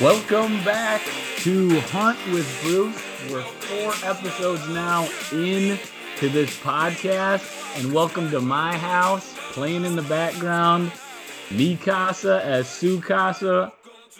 Welcome back to Hunt with Bruce. We're four episodes now in to this podcast, and welcome to my house. Playing in the background, me casa as Sue Casa.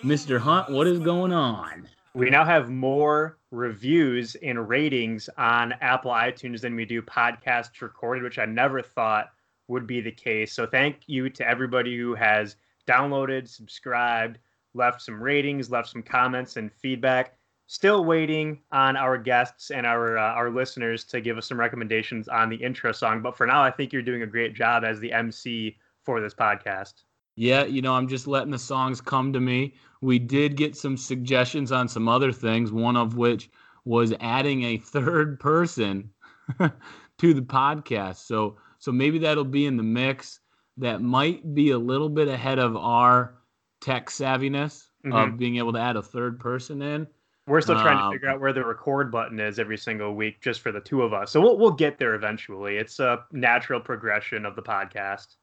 Mr. Hunt, what is going on? We now have more reviews and ratings on Apple iTunes than we do podcasts recorded, which I never thought would be the case. So thank you to everybody who has downloaded, subscribed, left some ratings, left some comments and feedback. Still waiting on our guests and our uh, our listeners to give us some recommendations on the intro song. But for now, I think you're doing a great job as the MC for this podcast. Yeah, you know, I'm just letting the songs come to me. We did get some suggestions on some other things, one of which was adding a third person to the podcast. So so maybe that'll be in the mix. That might be a little bit ahead of our tech savviness Mhm. of being able to add a third person in. We're still trying to Um, figure out where the record button is every single week, just for the two of us. So we'll we'll get there eventually. It's a natural progression of the podcast.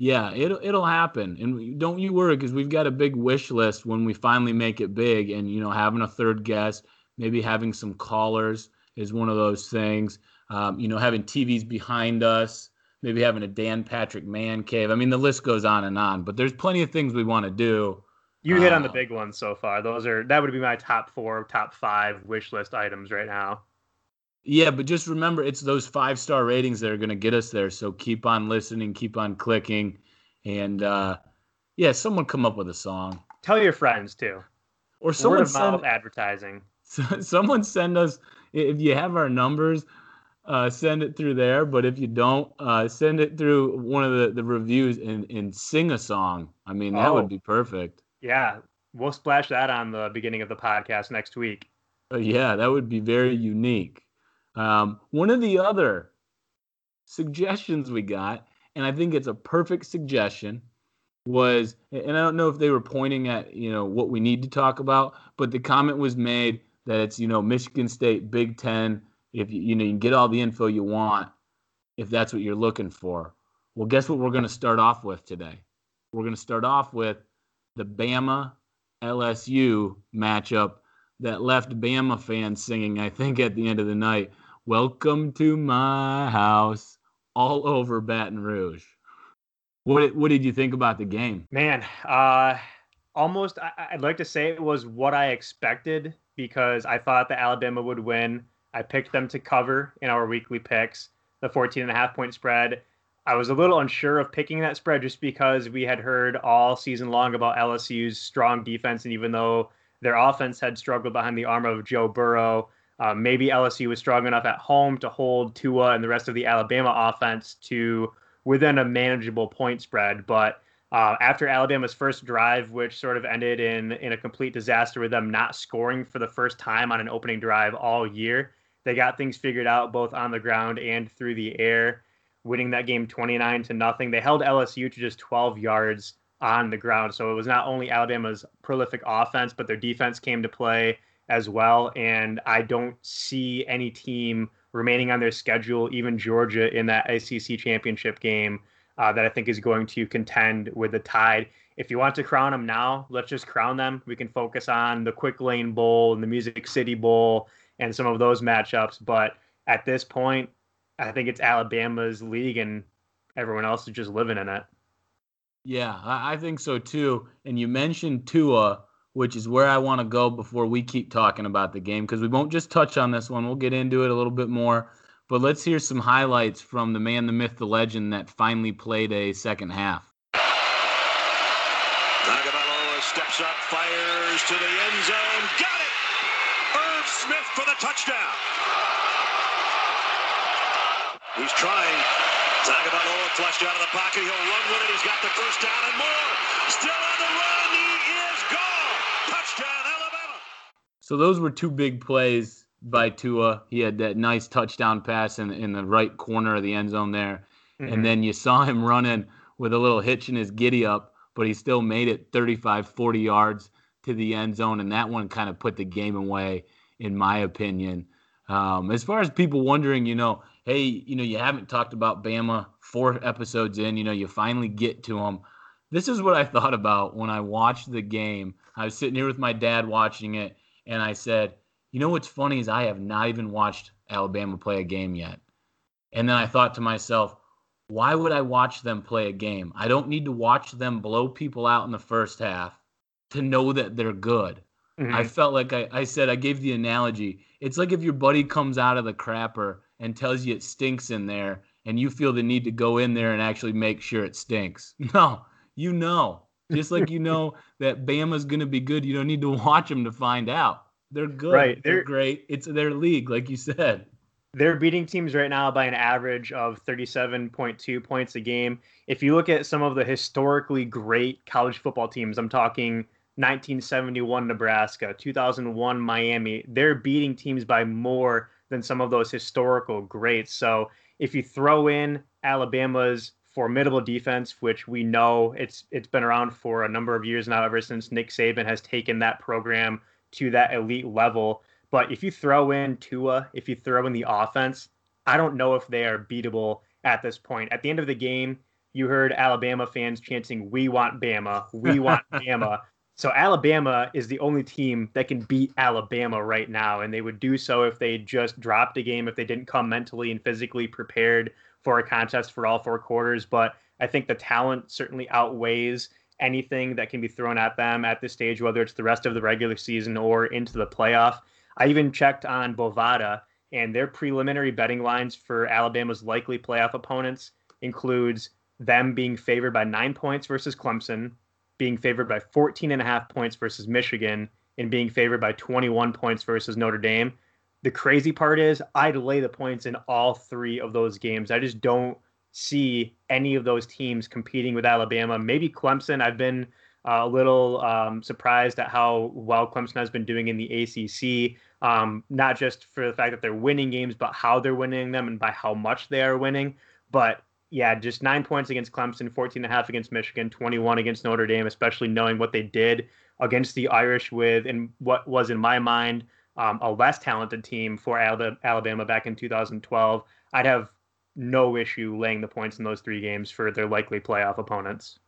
Yeah, it'll it'll happen, and don't you worry because we've got a big wish list when we finally make it big, and you know having a third guest, maybe having some callers is one of those things. Um, you know, having TVs behind us, maybe having a Dan Patrick man cave. I mean, the list goes on and on, but there's plenty of things we want to do. You hit on the Uh, big ones so far. Those are that would be my top four, top five wish list items right now. Yeah, but just remember, it's those five star ratings that are going to get us there. So keep on listening, keep on clicking, and uh, yeah, someone come up with a song Tell your friends too. or Word someone of mouth send advertising. Someone send us if you have our numbers uh, send it through there but if you don't uh, send it through one of the, the reviews and, and sing a song i mean that Oh. would be perfect Yeah, we'll splash that on the beginning of the podcast next week. Uh, yeah that would be very unique um, one of the other suggestions we got and i think it's a perfect suggestion was and i don't know if they were pointing at you know what we need to talk about but the comment was made that it's you know michigan state big ten if you you know you can get all the info you want if that's what you're looking for. Well guess what we're going to start off with today? We're going to start off with the bama lsu matchup that left bama fans singing i think at the end of the night welcome to my house all over baton rouge what what did you think about the game Man, uh, almost I, I'd like to say it was what I expected because I thought that Alabama would win. I picked them to cover in our weekly picks, the 14 and a half point spread. I was a little unsure of picking that spread just because we had heard all season long about LSU's strong defense. And even though their offense had struggled behind the arm of Joe Burrow, uh, maybe LSU was strong enough at home to hold Tua and the rest of the Alabama offense to within a manageable point spread. But uh, after Alabama's first drive, which sort of ended in in a complete disaster with them not scoring for the first time on an opening drive all year, they got things figured out both on the ground and through the air, winning that game 29 to nothing. They held LSU to just 12 yards on the ground, so it was not only Alabama's prolific offense, but their defense came to play as well. And I don't see any team remaining on their schedule, even Georgia in that ACC championship game uh, that I think is going to contend with the Tide. If you want to crown them now, let's just crown them. We can focus on the Quick Lane Bowl and the Music City Bowl and some of those matchups. But at this point, I think it's Alabama's league and everyone else is just living in it. Yeah, I, think so too. And you mentioned Tua, which is where I want to go before we keep talking about the game because we won't just touch on this one. We'll get into it a little bit more. But let's hear some highlights from the man, the myth, the legend that finally played a second half. Tagovailoa steps up, fires to the end zone. Got it! Irv Smith for the touchdown. He's trying. Tagovailoa flushed out of the pocket. He'll run with it. He's got the first down and more. Still on the run. He is gone. Touchdown, Alabama. So those were two big plays by Tua. He had that nice touchdown pass in, in the right corner of the end zone there. Mhm. And then you saw him running with a little hitch in his giddy up, but he still made it 35, 40 yards to the end zone. And that one kind of put the game away, in my opinion. Um, as far as people wondering, you know, hey, you know, you haven't talked about Bama four episodes in, you know, you finally get to them. This is what I thought about when I watched the game. I was sitting here with my dad watching it, and I said, you know what's funny is I have not even watched Alabama play a game yet. And then I thought to myself, why would I watch them play a game? I don't need to watch them blow people out in the first half to know that they're good. Mhm. I felt like I, I said, I gave the analogy. It's like if your buddy comes out of the crapper and tells you it stinks in there, and you feel the need to go in there and actually make sure it stinks. No, you know. Just like you know that Bama's going to be good, you don't need to watch them to find out. They're good. Right, They're, they're- great. It's their league, like you said. They're beating teams right now by an average of 37.2 points a game. If you look at some of the historically great college football teams, I'm talking 1971 Nebraska, 2001 Miami, they're beating teams by more than some of those historical greats. So if you throw in Alabama's formidable defense, which we know it's it's been around for a number of years now, ever since Nick Saban has taken that program to that elite level. But if you throw in Tua, if you throw in the offense, I don't know if they are beatable at this point. At the end of the game, you heard Alabama fans chanting, "We want Bama, we want Bama." So Alabama is the only team that can beat Alabama right now, and they would do so if they just dropped a game, if they didn't come mentally and physically prepared for a contest for all four quarters. But I think the talent certainly outweighs anything that can be thrown at them at this stage, whether it's the rest of the regular season or into the playoff. I even checked on Bovada, and their preliminary betting lines for Alabama's likely playoff opponents includes them being favored by nine points versus Clemson, being favored by 14 and a half points versus Michigan, and being favored by 21 points versus Notre Dame. The crazy part is I'd lay the points in all three of those games. I just don't see any of those teams competing with Alabama. Maybe Clemson. I've been uh, a little um, surprised at how well Clemson has been doing in the ACC. Um, not just for the fact that they're winning games, but how they're winning them and by how much they are winning. But yeah, just nine points against Clemson, 14 and a half against Michigan, 21 against Notre Dame, especially knowing what they did against the Irish with, and what was in my mind, um, a less talented team for Alabama, back in 2012. I'd have no issue laying the points in those three games for their likely playoff opponents.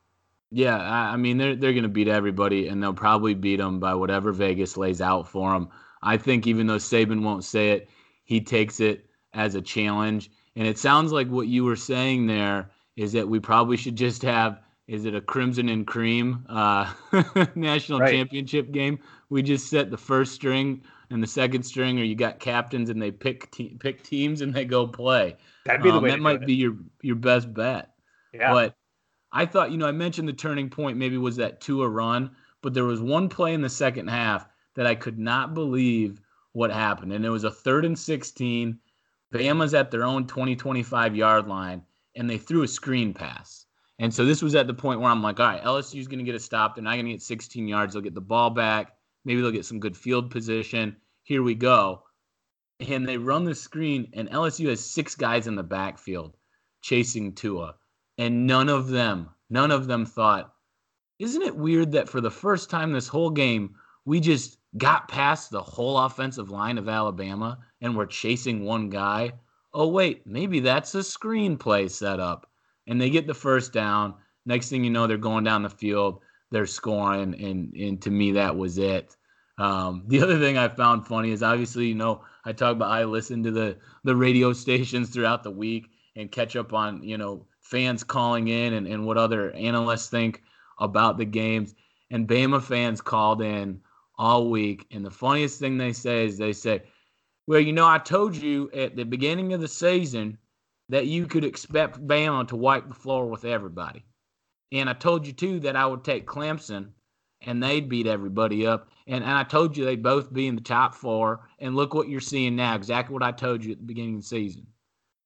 Yeah, I I mean they're they're going to beat everybody, and they'll probably beat them by whatever Vegas lays out for them. I think even though Saban won't say it, he takes it as a challenge. And it sounds like what you were saying there is that we probably should just have is it a crimson and cream uh, national Right. championship game? We just set the first string and the second string, or you got captains and they pick te- pick teams and they go play. That'd be the Um, way that to might be your your best bet. yeah. But I thought, you know, I mentioned the turning point maybe was that Tua run, but there was one play in the second half that I could not believe what happened. And it was a third and 16. Bama's at their own 20, 25 yard line, and they threw a screen pass. And so this was at the point where I'm like, all right, LSU's going to get a stop. They're not going to get 16 yards. They'll get the ball back. Maybe they'll get some good field position. Here we go. And they run the screen, and LSU has six guys in the backfield chasing Tua and none of them, none of them thought, isn't it weird that for the first time this whole game, we just got past the whole offensive line of Alabama and we're chasing one guy? Oh, wait, maybe that's a screenplay setup. And they get the first down. Next thing you know, they're going down the field, they're scoring, and and to me that was it. Um, the other thing I found funny is obviously, you know, I talk about I listen to the the radio stations throughout the week and catch up on, you know, fans calling in and, and what other analysts think about the games. And Bama fans called in all week. And the funniest thing they say is they say, Well, you know, I told you at the beginning of the season that you could expect Bama to wipe the floor with everybody. And I told you too that I would take Clemson and they'd beat everybody up. And, and I told you they'd both be in the top four. And look what you're seeing now, exactly what I told you at the beginning of the season.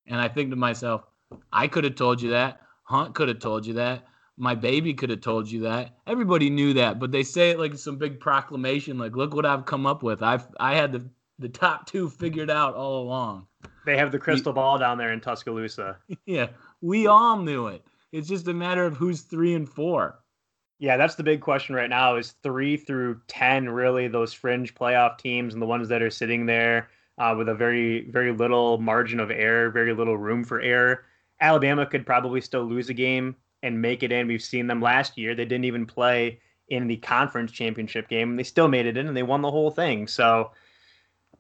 And I think to myself, I could have told you that. Hunt could have told you that. My baby could have told you that. Everybody knew that, but they say it like some big proclamation. Like, look what I've come up with. I've I had the the top two figured out all along. They have the crystal ball down there in Tuscaloosa. Yeah, we all knew it. It's just a matter of who's three and four. Yeah, that's the big question right now is three through 10, really, those fringe playoff teams and the ones that are sitting there uh, with a very, very little margin of error, very little room for error. Alabama could probably still lose a game and make it in. We've seen them last year. They didn't even play in the conference championship game. and They still made it in and they won the whole thing. So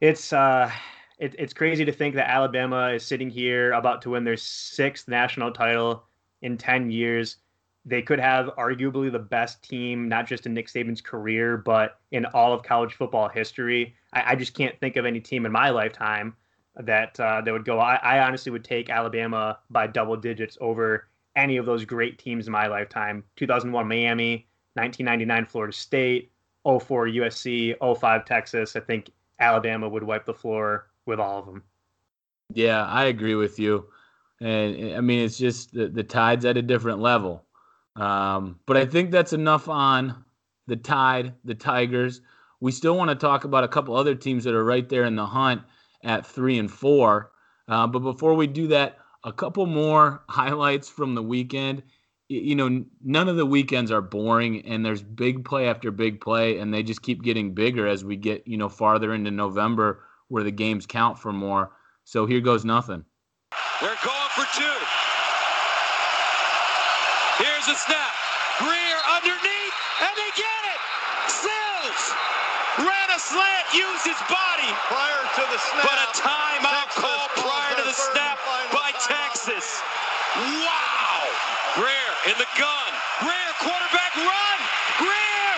it's uh, it, it's crazy to think that Alabama is sitting here about to win their sixth national title in 10 years. They could have arguably the best team, not just in Nick Saban's career, but in all of college football history. I, I just can't think of any team in my lifetime that uh, that would go. I, I honestly would take Alabama by double digits over any of those great teams in my lifetime. 2001 Miami, 1999 Florida State, 04 USC, 05 Texas. I think Alabama would wipe the floor with all of them. Yeah, I agree with you. And I mean, it's just the, the tide's at a different level. Um, but I think that's enough on the tide, the Tigers. We still want to talk about a couple other teams that are right there in the hunt at three and four. Uh, but before we do that, a couple more highlights from the weekend. You know, none of the weekends are boring, and there's big play after big play, and they just keep getting bigger as we get, you know, farther into November where the games count for more. So here goes nothing. They're going for two. Here's a snap. Grier underneath, and they get it. Sills ran a slant, used his body, Prior to the snap. but a timeout Texas call calls prior to their the third and snap final by timeout. Texas. Wow! Grier in the gun. Grier, quarterback run. Grier,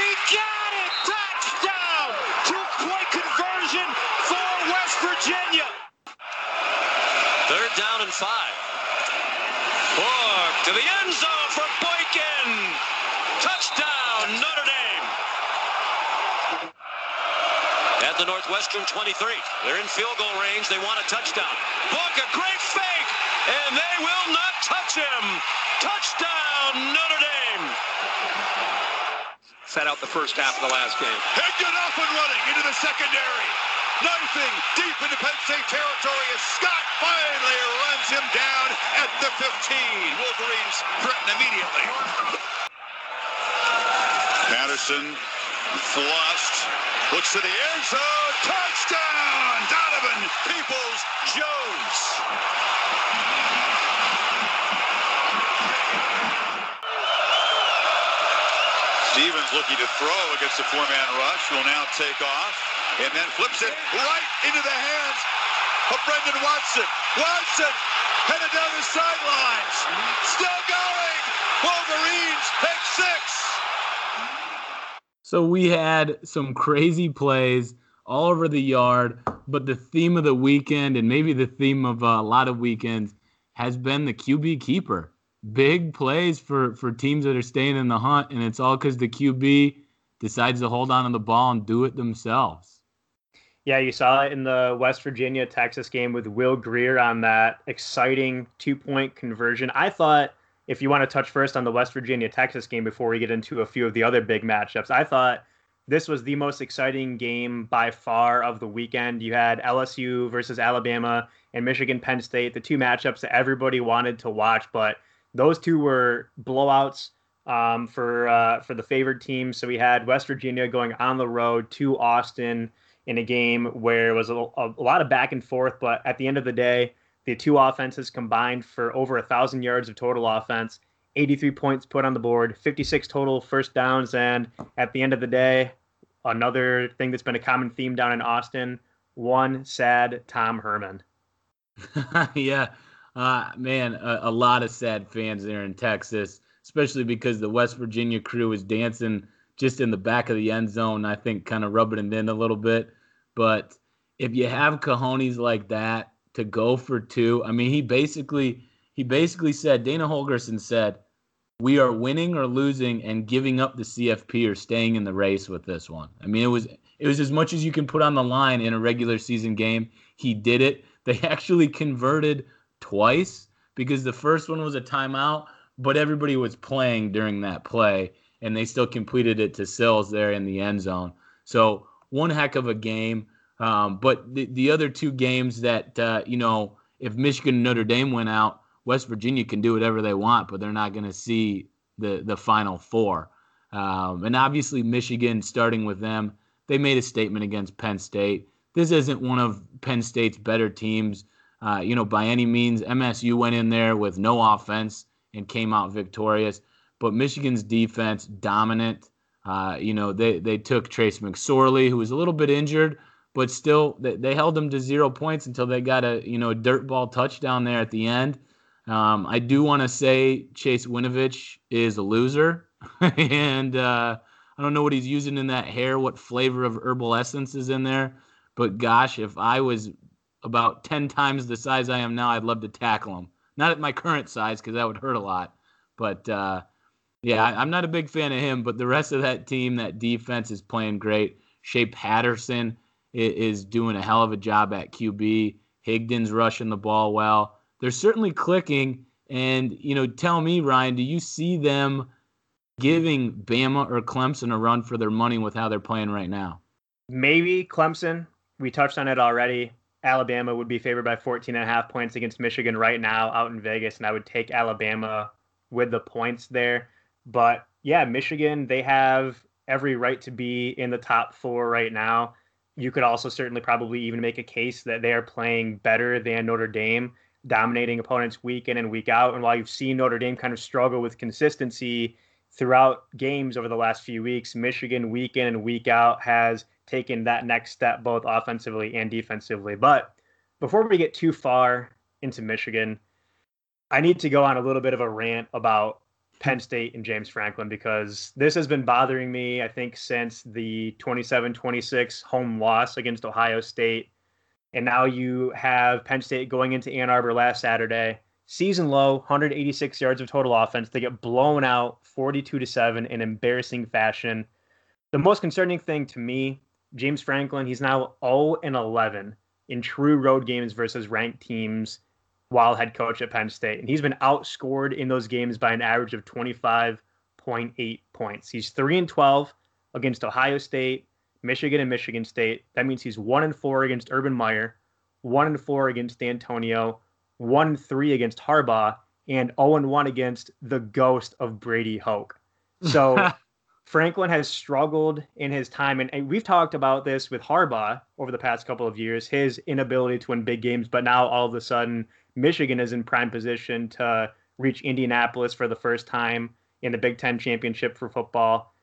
he got it. Touchdown! Two-point conversion for West Virginia. Third down and five. Book to the end zone for Boykin. Touchdown, Notre Dame. At the Northwestern 23. They're in field goal range. They want a touchdown. Book a great fake, and they will not touch him. Touchdown, Notre Dame. Set out the first half of the last game. Higdon off and running into the secondary. Knifing deep into Penn State territory as Scott finally runs him down at the 15. Wolverines threaten immediately. Patterson flushed. Looks to the end zone. Touchdown! Donovan Peoples Jones. Stevens looking to throw against the four-man rush. Will now take off and then flips it right into the hands of Brandon Watson. Watson headed down the sidelines. Still going. Wolverines take six. So we had some crazy plays all over the yard, but the theme of the weekend and maybe the theme of uh, a lot of weekends has been the QB keeper. Big plays for for teams that are staying in the hunt, and it's all because the QB decides to hold on to the ball and do it themselves. Yeah, you saw it in the West Virginia Texas game with Will Grier on that exciting two point conversion. I thought if you want to touch first on the West Virginia Texas game before we get into a few of the other big matchups, I thought this was the most exciting game by far of the weekend. You had LSU versus Alabama and Michigan Penn State, the two matchups that everybody wanted to watch, but those two were blowouts um, for uh, for the favored team. So we had West Virginia going on the road to Austin in a game where it was a, a lot of back and forth, but at the end of the day, the two offenses combined for over a thousand yards of total offense, 83 points put on the board, 56 total first downs, and at the end of the day, another thing that's been a common theme down in Austin: one sad Tom Herman. yeah, uh, man, a, a lot of sad fans there in Texas, especially because the West Virginia crew is dancing just in the back of the end zone. I think kind of rubbing it in a little bit. But if you have cojones like that to go for two, I mean, he basically he basically said Dana Holgorsen said, "We are winning or losing and giving up the CFP or staying in the race with this one." I mean, it was it was as much as you can put on the line in a regular season game. He did it. They actually converted twice because the first one was a timeout, but everybody was playing during that play, and they still completed it to Sills there in the end zone. So one heck of a game. Um, but the, the other two games that uh, you know, if Michigan and Notre Dame went out, West Virginia can do whatever they want, but they're not going to see the the final four. Um, and obviously, Michigan, starting with them, they made a statement against Penn State. this isn't one of Penn State's better teams, uh, you know, by any means. MSU went in there with no offense and came out victorious, but Michigan's defense dominant. Uh, you know, they they took Trace McSorley, who was a little bit injured, but still they, they held them to zero points until they got a you know dirt ball touchdown there at the end. Um, I do want to say Chase Winovich is a loser, and uh, I don't know what he's using in that hair, what flavor of herbal essence is in there. But gosh, if I was about 10 times the size I am now, I'd love to tackle him. Not at my current size because that would hurt a lot. But uh, yeah, I, am not a big fan of him. But the rest of that team, that defense is playing great. Shea Patterson is, is doing a hell of a job at QB. Higdon's rushing the ball well. They're certainly clicking. And, you know, tell me, Ryan, do you see them giving Bama or Clemson a run for their money with how they're playing right now? Maybe Clemson we touched on it already. Alabama would be favored by 14 and a half points against Michigan right now out in Vegas, and I would take Alabama with the points there. But yeah, Michigan, they have every right to be in the top four right now. You could also certainly probably even make a case that they are playing better than Notre Dame, dominating opponents week in and week out. And while you've seen Notre Dame kind of struggle with consistency throughout games over the last few weeks, Michigan week in and week out has taken that next step both offensively and defensively. But before we get too far into Michigan, I need to go on a little bit of a rant about Penn State and James Franklin because this has been bothering me, I think, since the 27 26 home loss against Ohio State. And now you have Penn State going into Ann Arbor last Saturday, season low, 186 yards of total offense. They get blown out 42 to 7 in embarrassing fashion. The most concerning thing to me James Franklin, he's now 0 and 11 in true road games versus ranked teams while head coach at Penn State. And he's been outscored in those games by an average of 25.8 points. He's 3 and 12 against Ohio State, Michigan, and Michigan State. That means he's 1 and 4 against Urban Meyer, 1 and 4 against Antonio, 1 and 3 against Harbaugh, and 0 and 1 against the ghost of Brady Hoke. So Franklin has struggled in his time, and, we've talked about this with Harbaugh over the past couple of years, his inability to win big games. But now all of a sudden, Michigan is in prime position to reach Indianapolis for the first time in the Big Ten championship for football.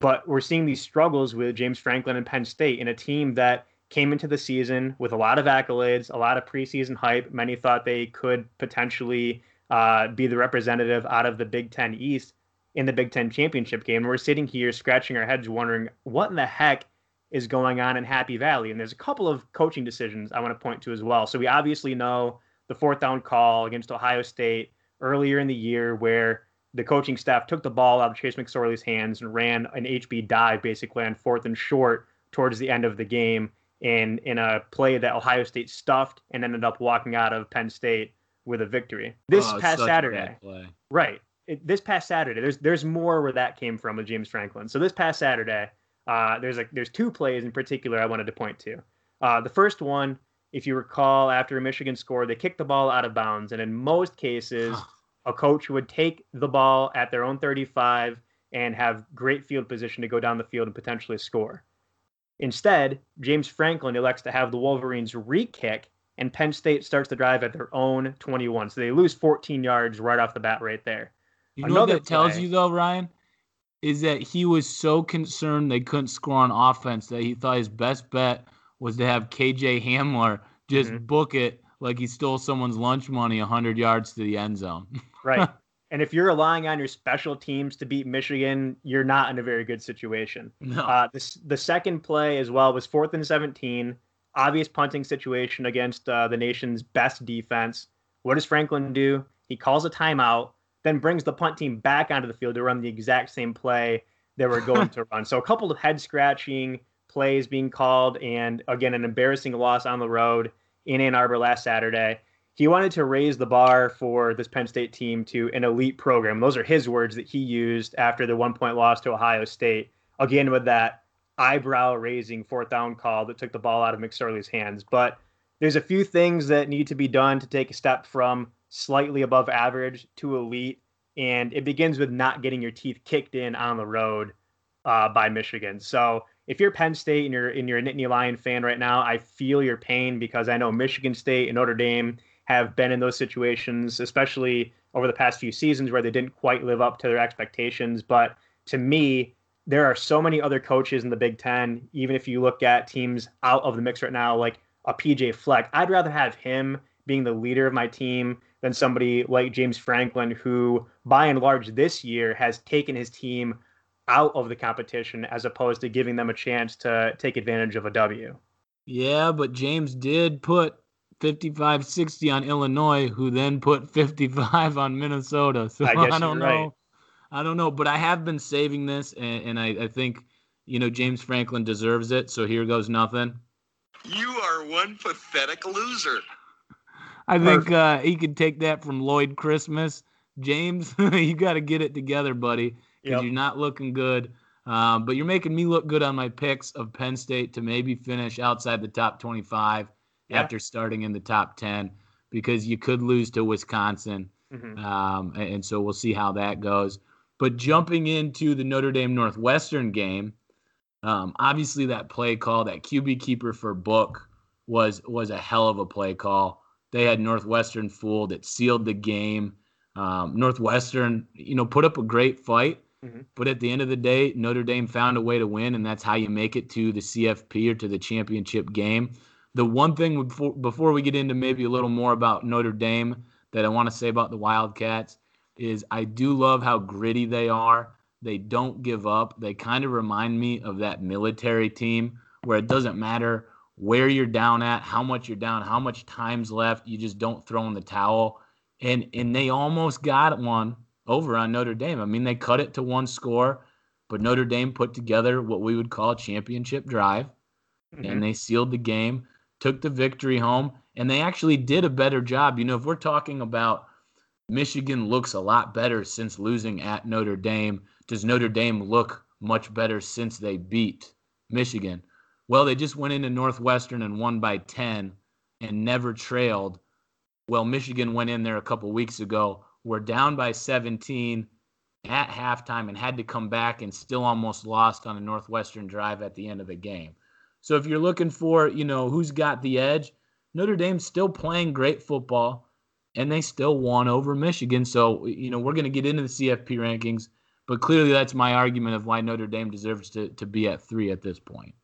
But we're seeing these struggles with James Franklin and Penn State in a team that came into the season with a lot of accolades, a lot of preseason hype. Many thought they could potentially uh, be the representative out of the Big Ten East in the Big Ten championship game. And We're sitting here scratching our heads wondering what in the heck is going on in Happy Valley. And there's a couple of coaching decisions I want to point to as well. So we obviously know the fourth down call against Ohio State earlier in the year where the coaching staff took the ball out of Chase McSorley's hands and ran an HB dive basically on fourth and short towards the end of the game in in a play that Ohio State stuffed and ended up walking out of Penn State with a victory. This oh, past Saturday. Right it, this past Saturday, there's there's more where that came from with James Franklin. So this past Saturday, uh, there's a there's two plays in particular I wanted to point to. Uh, the first one, if you recall, after Michigan scored, they kicked the ball out of bounds, and in most cases, a coach would take the ball at their own 35 and have great field position to go down the field and potentially score. Instead, James Franklin elects to have the Wolverines re-kick, and Penn State starts the drive at their own 21. So they lose 14 yards right off the bat, right there. You know what that tells you though, Ryan, is that he was so concerned they couldn't score on offense that he thought his best bet was to have KJ Hamler just mm-hmm. book it like he stole someone's lunch money 100 yards to the end zone. right. And if you're relying on your special teams to beat Michigan, you're not in a very good situation. No. Uh, this, the second play as well was fourth and 17, obvious punting situation against uh, the nation's best defense. What does Franklin do? He calls a timeout then brings the punt team back onto the field to run the exact same play they were going to run. So a couple of head scratching plays being called, and again, an embarrassing loss on the road in Ann Arbor last Saturday. He wanted to raise the bar for this Penn State team to an elite program. Those are his words that he used after the one point loss to Ohio State. Again, with that eyebrow raising fourth down call that took the ball out of McSorley's hands. But there's a few things that need to be done to take a step from slightly above average to elite. And it begins with not getting your teeth kicked in on the road uh, by Michigan. So if you're Penn State and you're and you're a Nittany Lion fan right now, I feel your pain because I know Michigan State and Notre Dame have been in those situations, especially over the past few seasons where they didn't quite live up to their expectations. But to me, there are so many other coaches in the Big Ten. Even if you look at teams out of the mix right now, like a PJ Fleck, I'd rather have him being the leader of my team than somebody like James Franklin, who by and large this year has taken his team out of the competition as opposed to giving them a chance to take advantage of a W. Yeah, but James did put 55 60 on Illinois, who then put 55 on Minnesota. So I, I don't know. Right. I don't know, but I have been saving this, and, and I, I think, you know, James Franklin deserves it. So here goes nothing. You are one pathetic loser. I think uh, he could take that from Lloyd Christmas. James, you got to get it together, buddy because yep. you're not looking good. Um, but you're making me look good on my picks of Penn State to maybe finish outside the top 25 yeah. after starting in the top 10 because you could lose to Wisconsin. Mm-hmm. Um, and, and so we'll see how that goes. But jumping into the Notre Dame Northwestern game, um, obviously that play call, that QB keeper for Book was was a hell of a play call. They had Northwestern fooled. It sealed the game. Um, Northwestern, you know, put up a great fight, Mm-hmm. But at the end of the day, Notre Dame found a way to win, and that's how you make it to the CFP or to the championship game. The one thing before, before we get into maybe a little more about Notre Dame that I want to say about the Wildcats is I do love how gritty they are. They don't give up. They kind of remind me of that military team where it doesn't matter where you're down at, how much you're down, how much time's left. You just don't throw in the towel. And and they almost got one over on Notre Dame. I mean, they cut it to one score, but Notre Dame put together what we would call a championship drive, mm-hmm. and they sealed the game, took the victory home, and they actually did a better job. You know, if we're talking about Michigan looks a lot better since losing at Notre Dame, does Notre Dame look much better since they beat Michigan? Well, they just went into Northwestern and won by 10 and never trailed. Well, Michigan went in there a couple weeks ago were down by 17 at halftime and had to come back and still almost lost on a Northwestern drive at the end of the game. So if you're looking for, you know, who's got the edge, Notre Dame's still playing great football and they still won over Michigan. So, you know, we're going to get into the CFP rankings, but clearly that's my argument of why Notre Dame deserves to, to be at three at this point.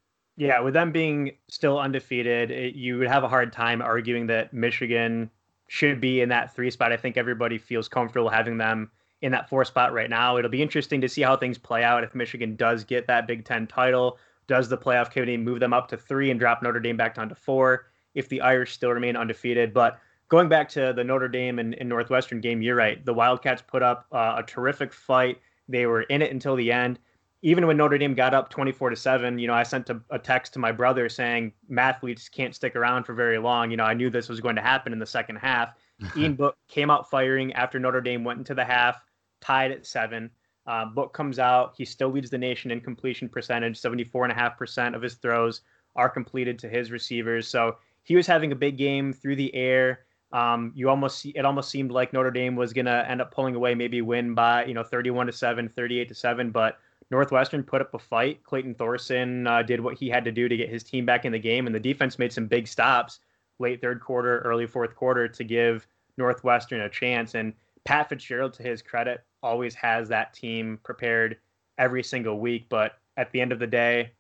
Yeah, with them being still undefeated, it, you would have a hard time arguing that Michigan should be in that three spot. I think everybody feels comfortable having them in that four spot right now. It'll be interesting to see how things play out if Michigan does get that Big Ten title. Does the playoff committee move them up to three and drop Notre Dame back down to four if the Irish still remain undefeated? But going back to the Notre Dame and, and Northwestern game, you're right. The Wildcats put up uh, a terrific fight. They were in it until the end even when Notre Dame got up 24 to 7, you know, I sent a, a, text to my brother saying mathletes can't stick around for very long. You know, I knew this was going to happen in the second half. Ian Book came out firing after Notre Dame went into the half, tied at seven. Uh, Book comes out. He still leads the nation in completion percentage. 74.5% of his throws are completed to his receivers. So he was having a big game through the air. Um, you almost see, it almost seemed like Notre Dame was going to end up pulling away, maybe win by, you know, 31 to 7, 38 to 7. But Northwestern put up a fight. Clayton Thorson uh, did what he had to do to get his team back in the game, and the defense made some big stops late third quarter, early fourth quarter to give Northwestern a chance. And Pat Fitzgerald, to his credit, always has that team prepared every single week. But at the end of the day,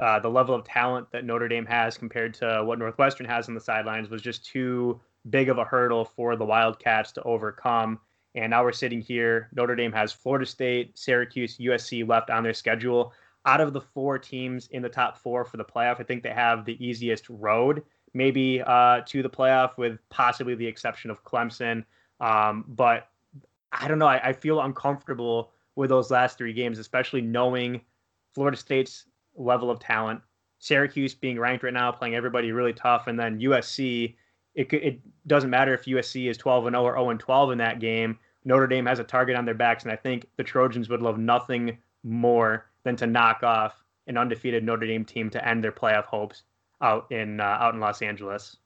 uh, the level of talent that Notre Dame has compared to what Northwestern has on the sidelines was just too big of a hurdle for the Wildcats to overcome. And now we're sitting here. Notre Dame has Florida State, Syracuse, USC left on their schedule. Out of the four teams in the top four for the playoff, I think they have the easiest road, maybe uh, to the playoff, with possibly the exception of Clemson. Um, but I don't know. I, I feel uncomfortable with those last three games, especially knowing Florida State's level of talent, Syracuse being ranked right now, playing everybody really tough, and then USC. It, it doesn't matter if USC is 12 and 0 or 0 and 12 in that game. Notre Dame has a target on their backs, and I think the Trojans would love nothing more than to knock off an undefeated Notre Dame team to end their playoff hopes out in uh, out in Los Angeles.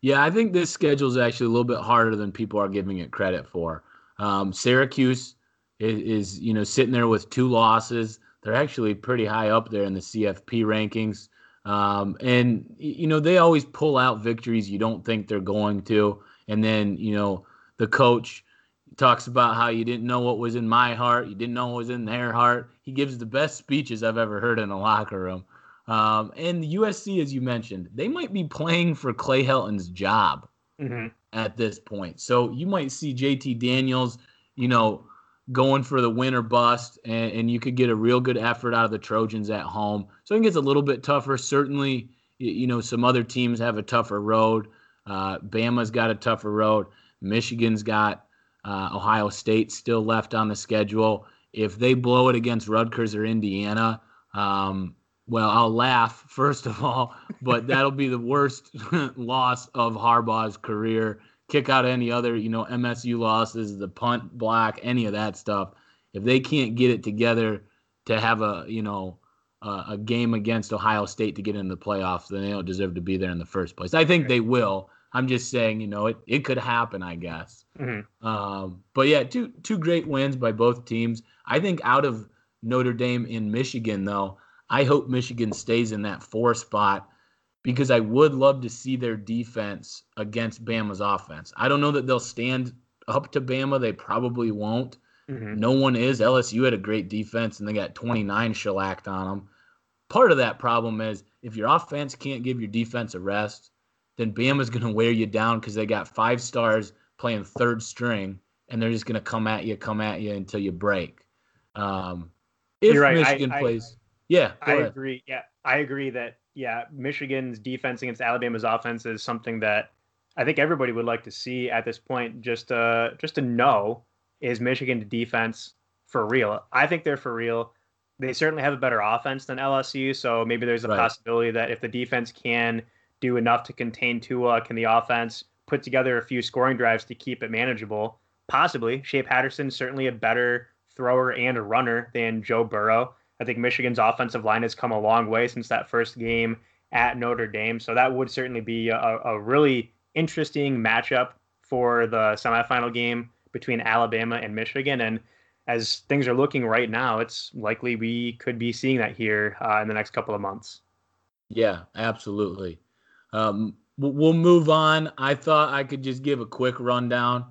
Yeah, I think this schedule is actually a little bit harder than people are giving it credit for. Um, Syracuse is, is, you know, sitting there with two losses. They're actually pretty high up there in the CFP rankings. Um, and, you know, they always pull out victories you don't think they're going to. And then, you know, the coach talks about how you didn't know what was in my heart, you didn't know what was in their heart. He gives the best speeches I've ever heard in a locker room. Um, and the USC, as you mentioned, they might be playing for Clay Helton's job mm-hmm. at this point. So you might see JT Daniels, you know, going for the win or bust, and, and you could get a real good effort out of the Trojans at home. So I think it's a little bit tougher. Certainly, you know, some other teams have a tougher road. Uh, Bama's got a tougher road. Michigan's got uh, Ohio State still left on the schedule. If they blow it against Rutgers or Indiana, um, well, I'll laugh first of all, but that'll be the worst loss of Harbaugh's career kick out any other, you know, MSU losses, the punt block, any of that stuff. If they can't get it together to have a, you know, uh, a game against Ohio State to get into the playoffs, then they don't deserve to be there in the first place. I think they will. I'm just saying, you know, it, it could happen, I guess. Mm-hmm. Um, but yeah, two two great wins by both teams. I think out of Notre Dame in Michigan, though, I hope Michigan stays in that four spot because I would love to see their defense against Bama's offense. I don't know that they'll stand up to Bama. They probably won't. Mm-hmm. No one is. LSU had a great defense and they got 29 shellacked on them. Part of that problem is if your offense can't give your defense a rest, then Bama's going to wear you down because they got five stars playing third string and they're just going to come at you, come at you until you break. Um, if right. Michigan I, plays, I, yeah, I ahead. agree. Yeah, I agree that yeah, Michigan's defense against Alabama's offense is something that I think everybody would like to see at this point. Just uh, just to know is Michigan defense for real? I think they're for real. They certainly have a better offense than LSU, so maybe there's a right. possibility that if the defense can do enough to contain Tua, can the offense put together a few scoring drives to keep it manageable? Possibly. Shea Patterson certainly a better thrower and a runner than Joe Burrow. I think Michigan's offensive line has come a long way since that first game at Notre Dame. So that would certainly be a, a really interesting matchup for the semifinal game between Alabama and Michigan. And as things are looking right now, it's likely we could be seeing that here uh, in the next couple of months. Yeah, absolutely. Um, we'll move on. I thought I could just give a quick rundown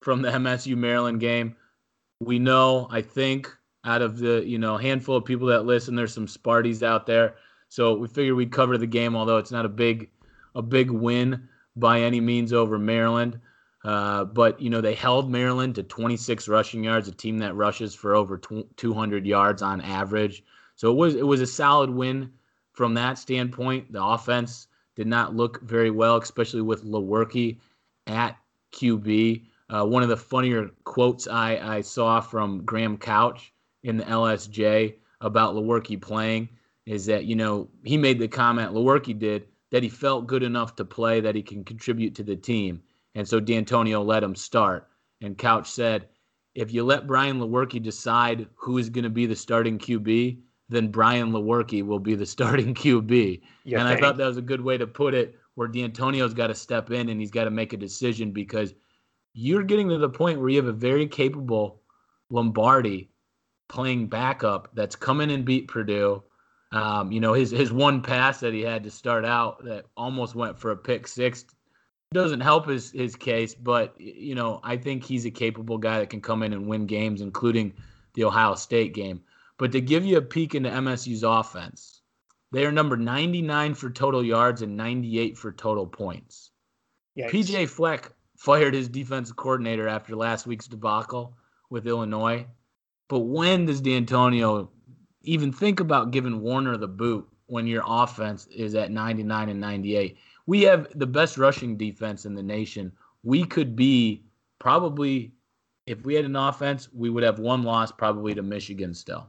from the MSU Maryland game. We know, I think, out of the you know handful of people that listen. There's some Sparties out there, so we figured we'd cover the game, although it's not a big a big win by any means over Maryland. Uh, but you know they held Maryland to 26 rushing yards, a team that rushes for over 200 yards on average. So it was it was a solid win from that standpoint. The offense did not look very well, especially with Lewerke at QB. Uh, one of the funnier quotes I, I saw from Graham Couch in the LSJ about Lewerke playing is that you know he made the comment Lewerke did that he felt good enough to play that he can contribute to the team, and so D'Antonio let him start. And Couch said, if you let Brian Lewerke decide who is going to be the starting QB, then Brian Lewerke will be the starting QB. You and think? I thought that was a good way to put it, where D'Antonio's got to step in and he's got to make a decision because you're getting to the point where you have a very capable Lombardi playing backup that's come in and beat Purdue. Um, you know, his his one pass that he had to start out that almost went for a pick six doesn't help his his case, but you know, I think he's a capable guy that can come in and win games, including the Ohio State game. But to give you a peek into MSU's offense, they are number 99 for total yards and 98 for total points. Yikes. PJ Fleck fired his defensive coordinator after last week's debacle with Illinois. But when does D'Antonio even think about giving Warner the boot when your offense is at 99 and 98? We have the best rushing defense in the nation. We could be probably, if we had an offense, we would have one loss probably to Michigan still.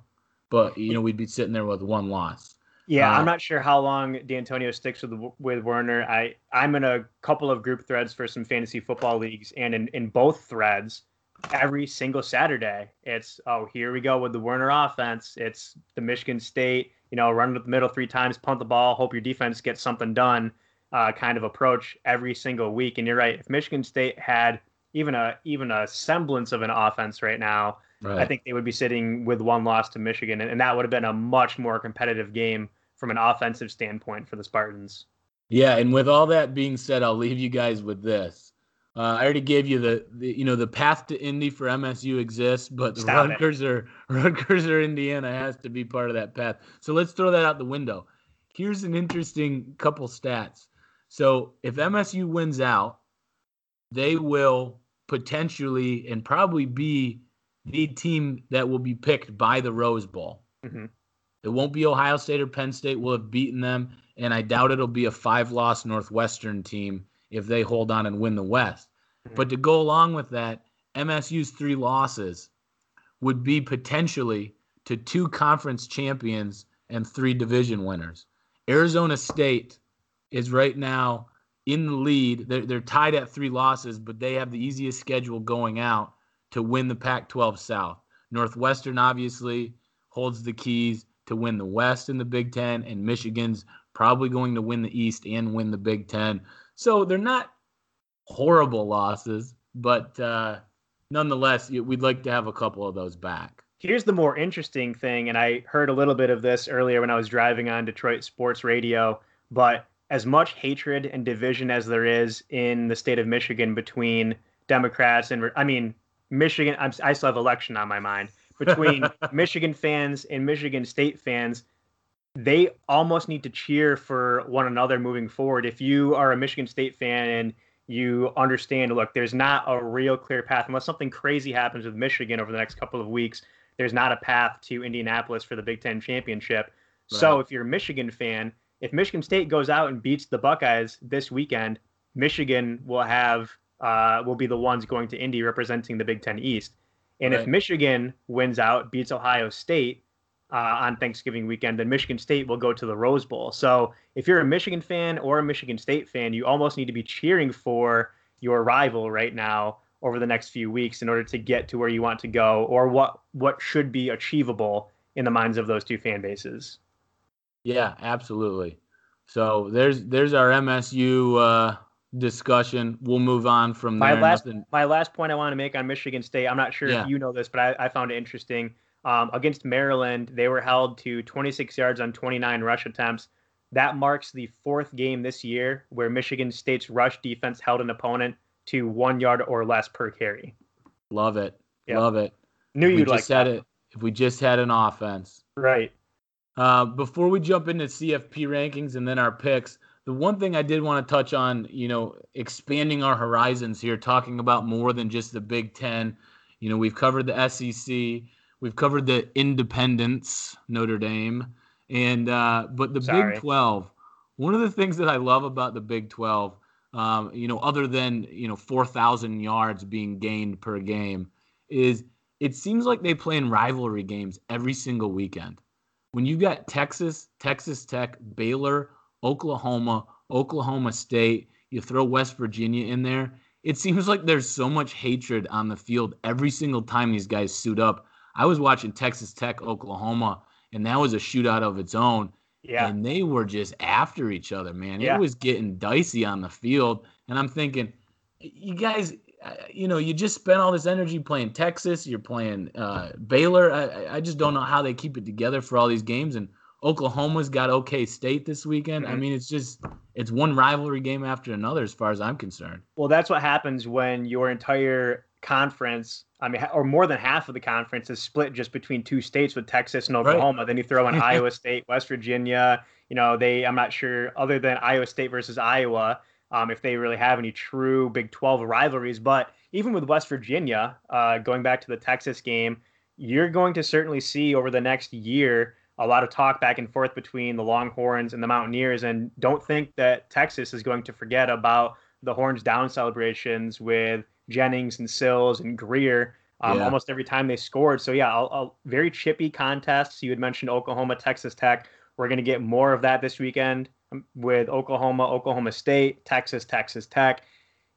But, you know, we'd be sitting there with one loss. Yeah, uh, I'm not sure how long D'Antonio sticks with with Warner. I I'm in a couple of group threads for some fantasy football leagues, and in, in both threads, every single Saturday. It's oh here we go with the Warner offense. It's the Michigan State, you know, run with the middle three times, punt the ball, hope your defense gets something done, uh, kind of approach every single week. And you're right. If Michigan State had even a even a semblance of an offense right now, Right. I think they would be sitting with one loss to Michigan, and, and that would have been a much more competitive game from an offensive standpoint for the Spartans. Yeah, and with all that being said, I'll leave you guys with this. Uh, I already gave you the, the, you know, the path to Indy for MSU exists, but the Stop it. Rutgers or Rutgers or Indiana has to be part of that path. So let's throw that out the window. Here's an interesting couple stats. So if MSU wins out, they will potentially and probably be the team that will be picked by the Rose Bowl. Mhm. It won't be Ohio State or Penn State will have beaten them, and I doubt it'll be a five-loss Northwestern team if they hold on and win the West. Mhm. But to go along with that, MSU's three losses would be potentially to two conference champions and three division winners. Arizona State is right now in the lead. They're, they're tied at three losses, but they have the easiest schedule going out to win the Pac 12 South. Northwestern obviously holds the keys to win the West in the Big Ten, and Michigan's probably going to win the East and win the Big Ten. So they're not horrible losses, but uh, nonetheless, we'd like to have a couple of those back. Here's the more interesting thing, and I heard a little bit of this earlier when I was driving on Detroit Sports Radio. But as much hatred and division as there is in the state of Michigan between Democrats and, I mean, Michigan, I'm, I still have election on my mind, between Michigan fans and Michigan State fans, they almost need to cheer for one another moving forward. If you are a Michigan State fan and you understand, look, there's not a real clear path unless something crazy happens with Michigan over the next couple of weeks. There's not a path to Indianapolis for the Big Ten championship. So if you're a Michigan fan, if Michigan State goes out and beats the Buckeyes this weekend, Michigan will have uh, will be the ones going to Indy representing the Big Ten East. And if Michigan wins out, beats Ohio State uh, on Thanksgiving weekend, then Michigan State will go to the Rose Bowl. So if you're a Michigan fan or a Michigan State fan, you almost need to be cheering for your rival right now over the next few weeks in order to get to where you want to go or what what should be achievable in the minds of those two fan bases. Yeah, absolutely. So there's there's our MSU uh, discussion. We'll move on from My there. last Nothing- my last point I want to make on Michigan State. I'm not sure Yeah. if you know this, but I, I found it interesting. Um, against Maryland, they were held to 26 yards on 29 rush attempts. That marks the fourth game this year where Michigan State's rush defense held an opponent to one yard or less per carry. Love it. Yeah. Love it. Knew you'd like had that. it. If we just had an offense. Right. Uh, before we jump into CFP rankings and then our picks, the one thing I did want to touch on, you know, expanding our horizons here, talking about more than just the Big Ten. You know, we've covered the SEC, we've covered the independents, Notre Dame, and uh, but the Sorry. Big Twelve. One of the things that I love about the Big Twelve, um, you know, other than you know four thousand yards being gained per game, is it seems like they play in rivalry games every single weekend when you got Texas, Texas Tech, Baylor, Oklahoma, Oklahoma State, you throw West Virginia in there, it seems like there's so much hatred on the field every single time these guys suit up. I was watching Texas Tech, Oklahoma, and that was a shootout of its own. Yeah. And they were just after each other, man. Yeah. It was getting dicey on the field. And I'm thinking, you guys, uh, you know, you just spent all this energy playing Texas. You're playing uh, Baylor. I- I, I just don't know how they keep it together for all these games. And Oklahoma's got OK State this weekend. I Mhm. mean, it's just it's one rivalry game after another, as far as I'm concerned. Well, that's what happens when your entire conference, I mean, or more than half of the conference is split just between two states with Texas and Right. Oklahoma. Then you throw in Iowa State, West Virginia. You know, they, I'm not sure, other than Iowa State versus Iowa, um, if they really have any true Big 12 rivalries. But even with West Virginia, uh, going back to the Texas game, you're going to certainly see over the next year a lot of talk back and forth between the Longhorns and the Mountaineers. And don't think that Texas is going to forget about the horns down celebrations with Jennings and Sills and Grier um, Yeah. almost every time they scored. So yeah, a, a very chippy contest. You had mentioned Oklahoma, Texas Tech. We're going to get more of that this weekend um, with Oklahoma, Oklahoma State, Texas, Texas Tech.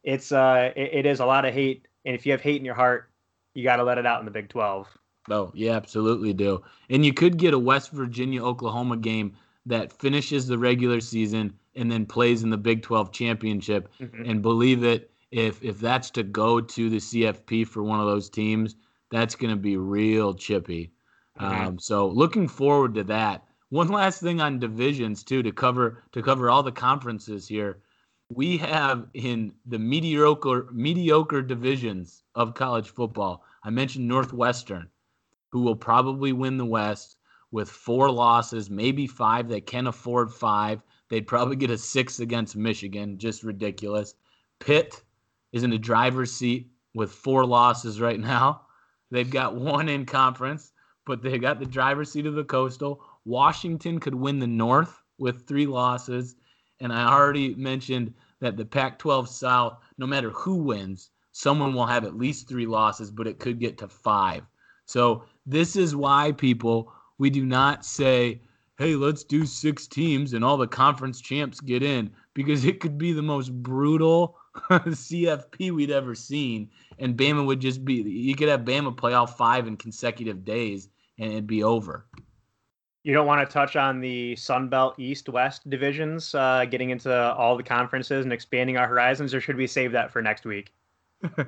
It's uh, it, it is a lot of hate, and if you have hate in your heart, you got to let it out in the Big Twelve. Oh, yeah, absolutely do. And you could get a West Virginia Oklahoma game that finishes the regular season and then plays in the Big 12 championship. Mhm. And believe it, if if that's to go to the CFP for one of those teams, that's going to be real chippy. Um, so looking forward to that. One last thing on divisions too to cover to cover all the conferences here. We have in the mediocre mediocre divisions of college football. I mentioned Northwestern, who will probably win the West with four losses, maybe five. They can afford five. They'd probably get a six against Michigan, just ridiculous. Pitt is in the driver's seat with four losses right now. They've got one in conference, but they've got the driver's seat of the Coastal. Washington could win the North with three losses. And I already mentioned that the Pac 12 South, no matter who wins, someone will have at least three losses, but it could get to five. So this is why people, we do not say, hey, let's do six teams and all the conference champs get in, because it could be the most brutal CFP we'd ever seen. And Bama would just be, you could have Bama play all five in consecutive days and it'd be over. You don't want to touch on the Sun Belt East West divisions, uh, getting into all the conferences and expanding our horizons, or should we save that for next week?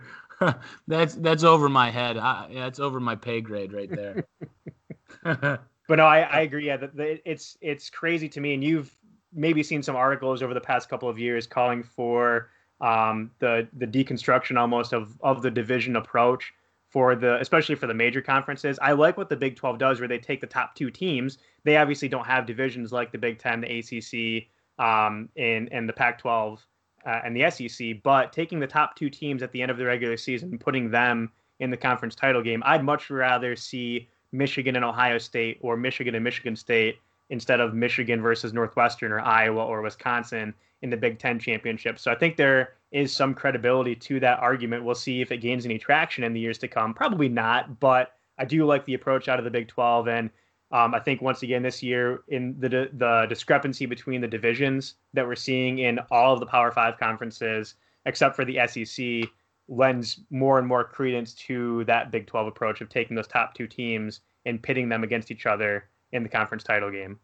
that's that's over my head. I, that's over my pay grade right there. But no, I, I agree. Yeah, the, the, it's it's crazy to me, and you've maybe seen some articles over the past couple of years calling for um, the the deconstruction almost of of the division approach for the especially for the major conferences. I like what the Big 12 does, where they take the top two teams. They obviously don't have divisions like the Big 10, the ACC, um, and and the Pac-12 uh, and the SEC, but taking the top two teams at the end of the regular season and putting them in the conference title game. I'd much rather see Michigan and Ohio State or Michigan and Michigan State instead of Michigan versus Northwestern or Iowa or Wisconsin in the Big Ten championship. So I think there is some credibility to that argument. We'll see if it gains any traction in the years to come. Probably not, but I do like the approach out of the Big 12. And um, I think once again this year, in the the discrepancy between the divisions that we're seeing in all of the Power Five conferences, except for the SEC, lends more and more credence to that Big 12 approach of taking those top two teams and pitting them against each other in the conference title game.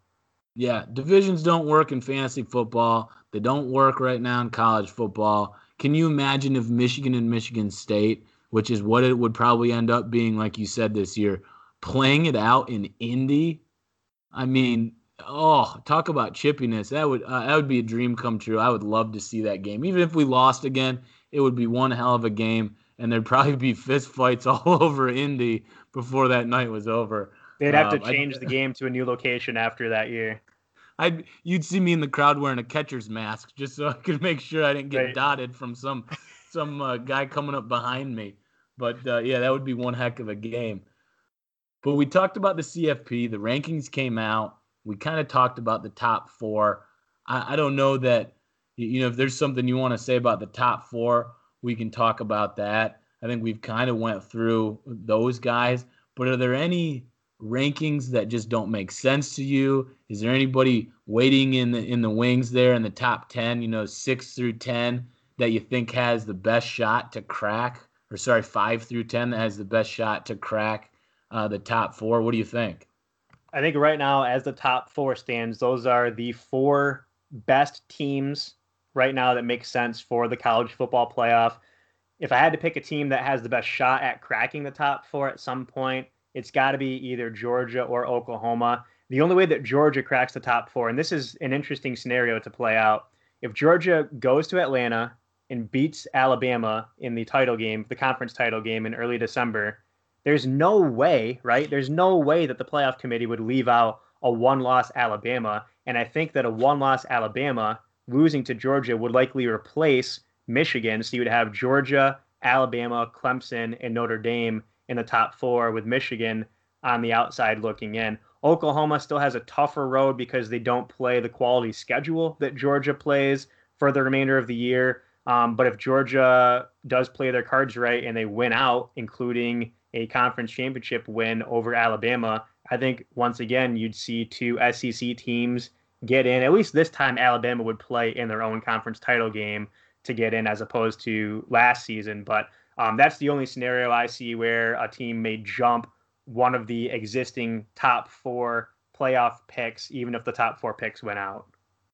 Yeah, divisions don't work in fantasy football. They don't work right now in college football. Can you imagine if Michigan and Michigan State, which is what it would probably end up being, like you said this year, playing it out in Indy? I mean, oh, talk about chippiness. That would uh, that would be a dream come true. I would love to see that game. Even if we lost again, it would be one hell of a game, and there'd probably be fist fights all over Indy before that night was over. They'd have to Um, I- change the game to a new location after that year. I'd you'd see me in the crowd wearing a catcher's mask just so I could make sure I didn't get Right. dotted from some some uh, guy coming up behind me. But uh, yeah, that would be one heck of a game. But we talked about the CFP. The rankings came out. We kind of talked about the top four. I, I don't know that you you know if there's something you want to say about the top four, we can talk about that. I think we've kind of went through those guys. But are there any rankings that just don't make sense to you? Is there anybody waiting in the in the wings there in the top ten, you know, six through ten, that you think has the best shot to crack? Or sorry, five through ten that has the best shot to crack uh, the top four? What do you think? I think right now, as the top four stands, those are the four best teams right now that make sense for the college football playoff. If I had to pick a team that has the best shot at cracking the top four at some point, it's got to be either Georgia or Oklahoma. The only way that Georgia cracks the top four, and this is an interesting scenario to play out, if Georgia goes to Atlanta and beats Alabama in the title game, the conference title game in early December, there's no way, right? There's no way that the playoff committee would leave out a one loss Alabama. And I think that a one loss Alabama losing to Georgia would likely replace Michigan. So you would have Georgia, Alabama, Clemson, and Notre Dame in the top four with Michigan on the outside looking in. Oklahoma still has a tougher road because they don't play the quality schedule that Georgia plays for the remainder of the year. Um, but if Georgia does play their cards right and they win out, including a conference championship win over Alabama, I think once again you'd see two SEC teams get in. At least this time, Alabama would play in their own conference title game to get in, as opposed to last season. But um, that's the only scenario I see where a team may jump one of the existing top four playoff picks, even if the top four picks went out.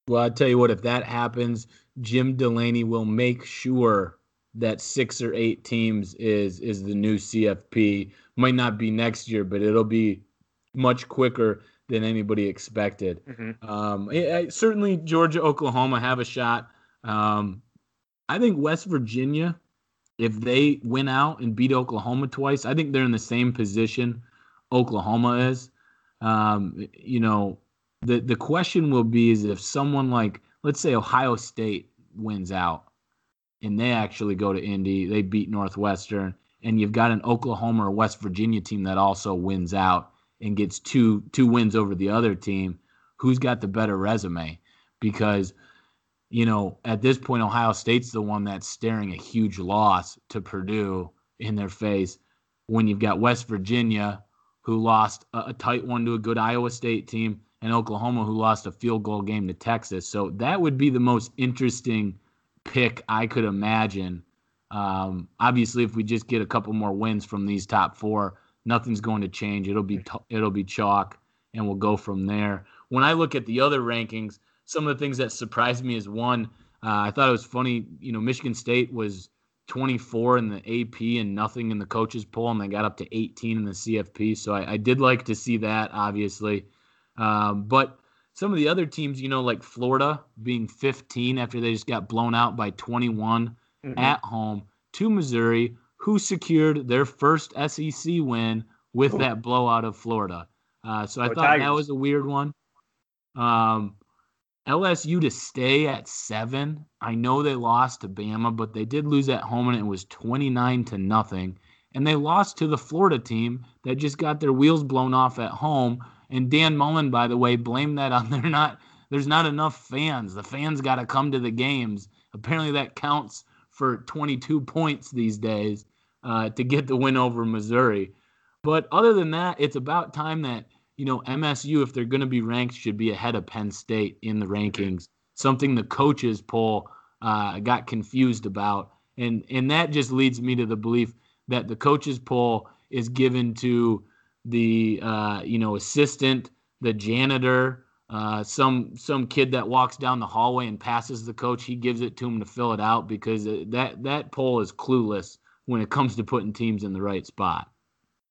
Well, I tell you what, if that happens, Jim Delaney will make sure that six or eight teams is is the new CFP. Might not be next year, but it'll be much quicker than anybody expected. Mm-hmm. Um, I, I, certainly, Georgia, Oklahoma have a shot. Um, I think West Virginia, if they win out and beat Oklahoma twice, I think they're in the same position Oklahoma is. Um, you know, the the question will be is if someone like let's say Ohio State wins out and they actually go to Indy, they beat Northwestern, and you've got an Oklahoma or West Virginia team that also wins out and gets two two wins over the other team, who's got the better resume? Because you know, at this point, Ohio State's the one that's staring a huge loss to Purdue in their face. When you've got West Virginia, who lost a, a tight one to a good Iowa State team, and Oklahoma, who lost a field goal game to Texas. So that would be the most interesting pick I could imagine. Um, obviously, if we just get a couple more wins from these top four, nothing's going to change. It'll be t- it'll be chalk, and we'll go from there. When I look at the other rankings, some of the things that surprised me is one, uh, I thought it was funny. You know, Michigan State was 24 in the AP and nothing in the coaches poll, and they got up to 18 in the CFP. So I, I did like to see that, obviously. Um, but some of the other teams, you know, like Florida being 15 after they just got blown out by 21 mm-hmm. at home to Missouri, who secured their first SEC win with Ooh. that blowout of Florida. Uh, so I thought Tigers. that was a weird one. Um, LSU to stay at seven. I know they lost to Bama, but they did lose at home and it was 29 to nothing. And they lost to the Florida team that just got their wheels blown off at home and Dan Mullen, by the way, blamed that on they're not there's not enough fans. The fans got to come to the games. Apparently, that counts for 22 points these days uh, to get the win over Missouri. But other than that, it's about time that you know MSU, if they're going to be ranked, should be ahead of Penn State in the rankings. Something the coaches poll uh, got confused about, and and that just leads me to the belief that the coaches poll is given to the uh, you know assistant, the janitor, uh, some some kid that walks down the hallway and passes the coach. He gives it to him to fill it out because uh, that that poll is clueless when it comes to putting teams in the right spot.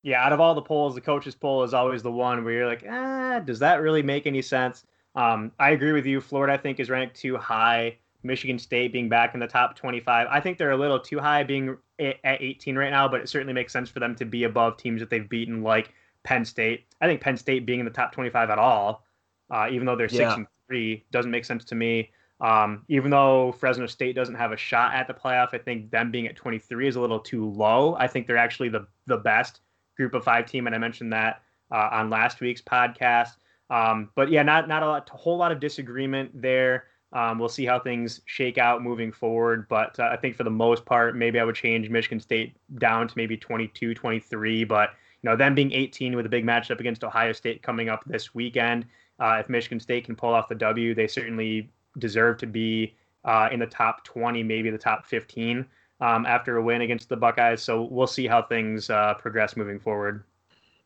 Yeah, out of all the polls, the coaches poll is always the one where you're like, ah, does that really make any sense? Um, I agree with you. Florida, I think, is ranked too high. Michigan State being back in the top 25. I think they're a little too high being at 18 right now, but it certainly makes sense for them to be above teams that they've beaten like Penn State. I think Penn State being in the top 25 at all, uh, even though they're yeah. six and three, doesn't make sense to me. Um, even though Fresno State doesn't have a shot at the playoff, I think them being at 23 is a little too low. I think they're actually the the best group of five team, and I mentioned that uh, on last week's podcast. Um, but yeah, not not a, lot, a whole lot of disagreement there. Um, we'll see how things shake out moving forward. But uh, I think for the most part, maybe I would change Michigan State down to maybe 22, 23. But you know, them being 18 with a big matchup against Ohio State coming up this weekend. Uh, if Michigan State can pull off the W, they certainly deserve to be uh, in the top 20, maybe the top 15 um, after a win against the Buckeyes. So we'll see how things uh, progress moving forward.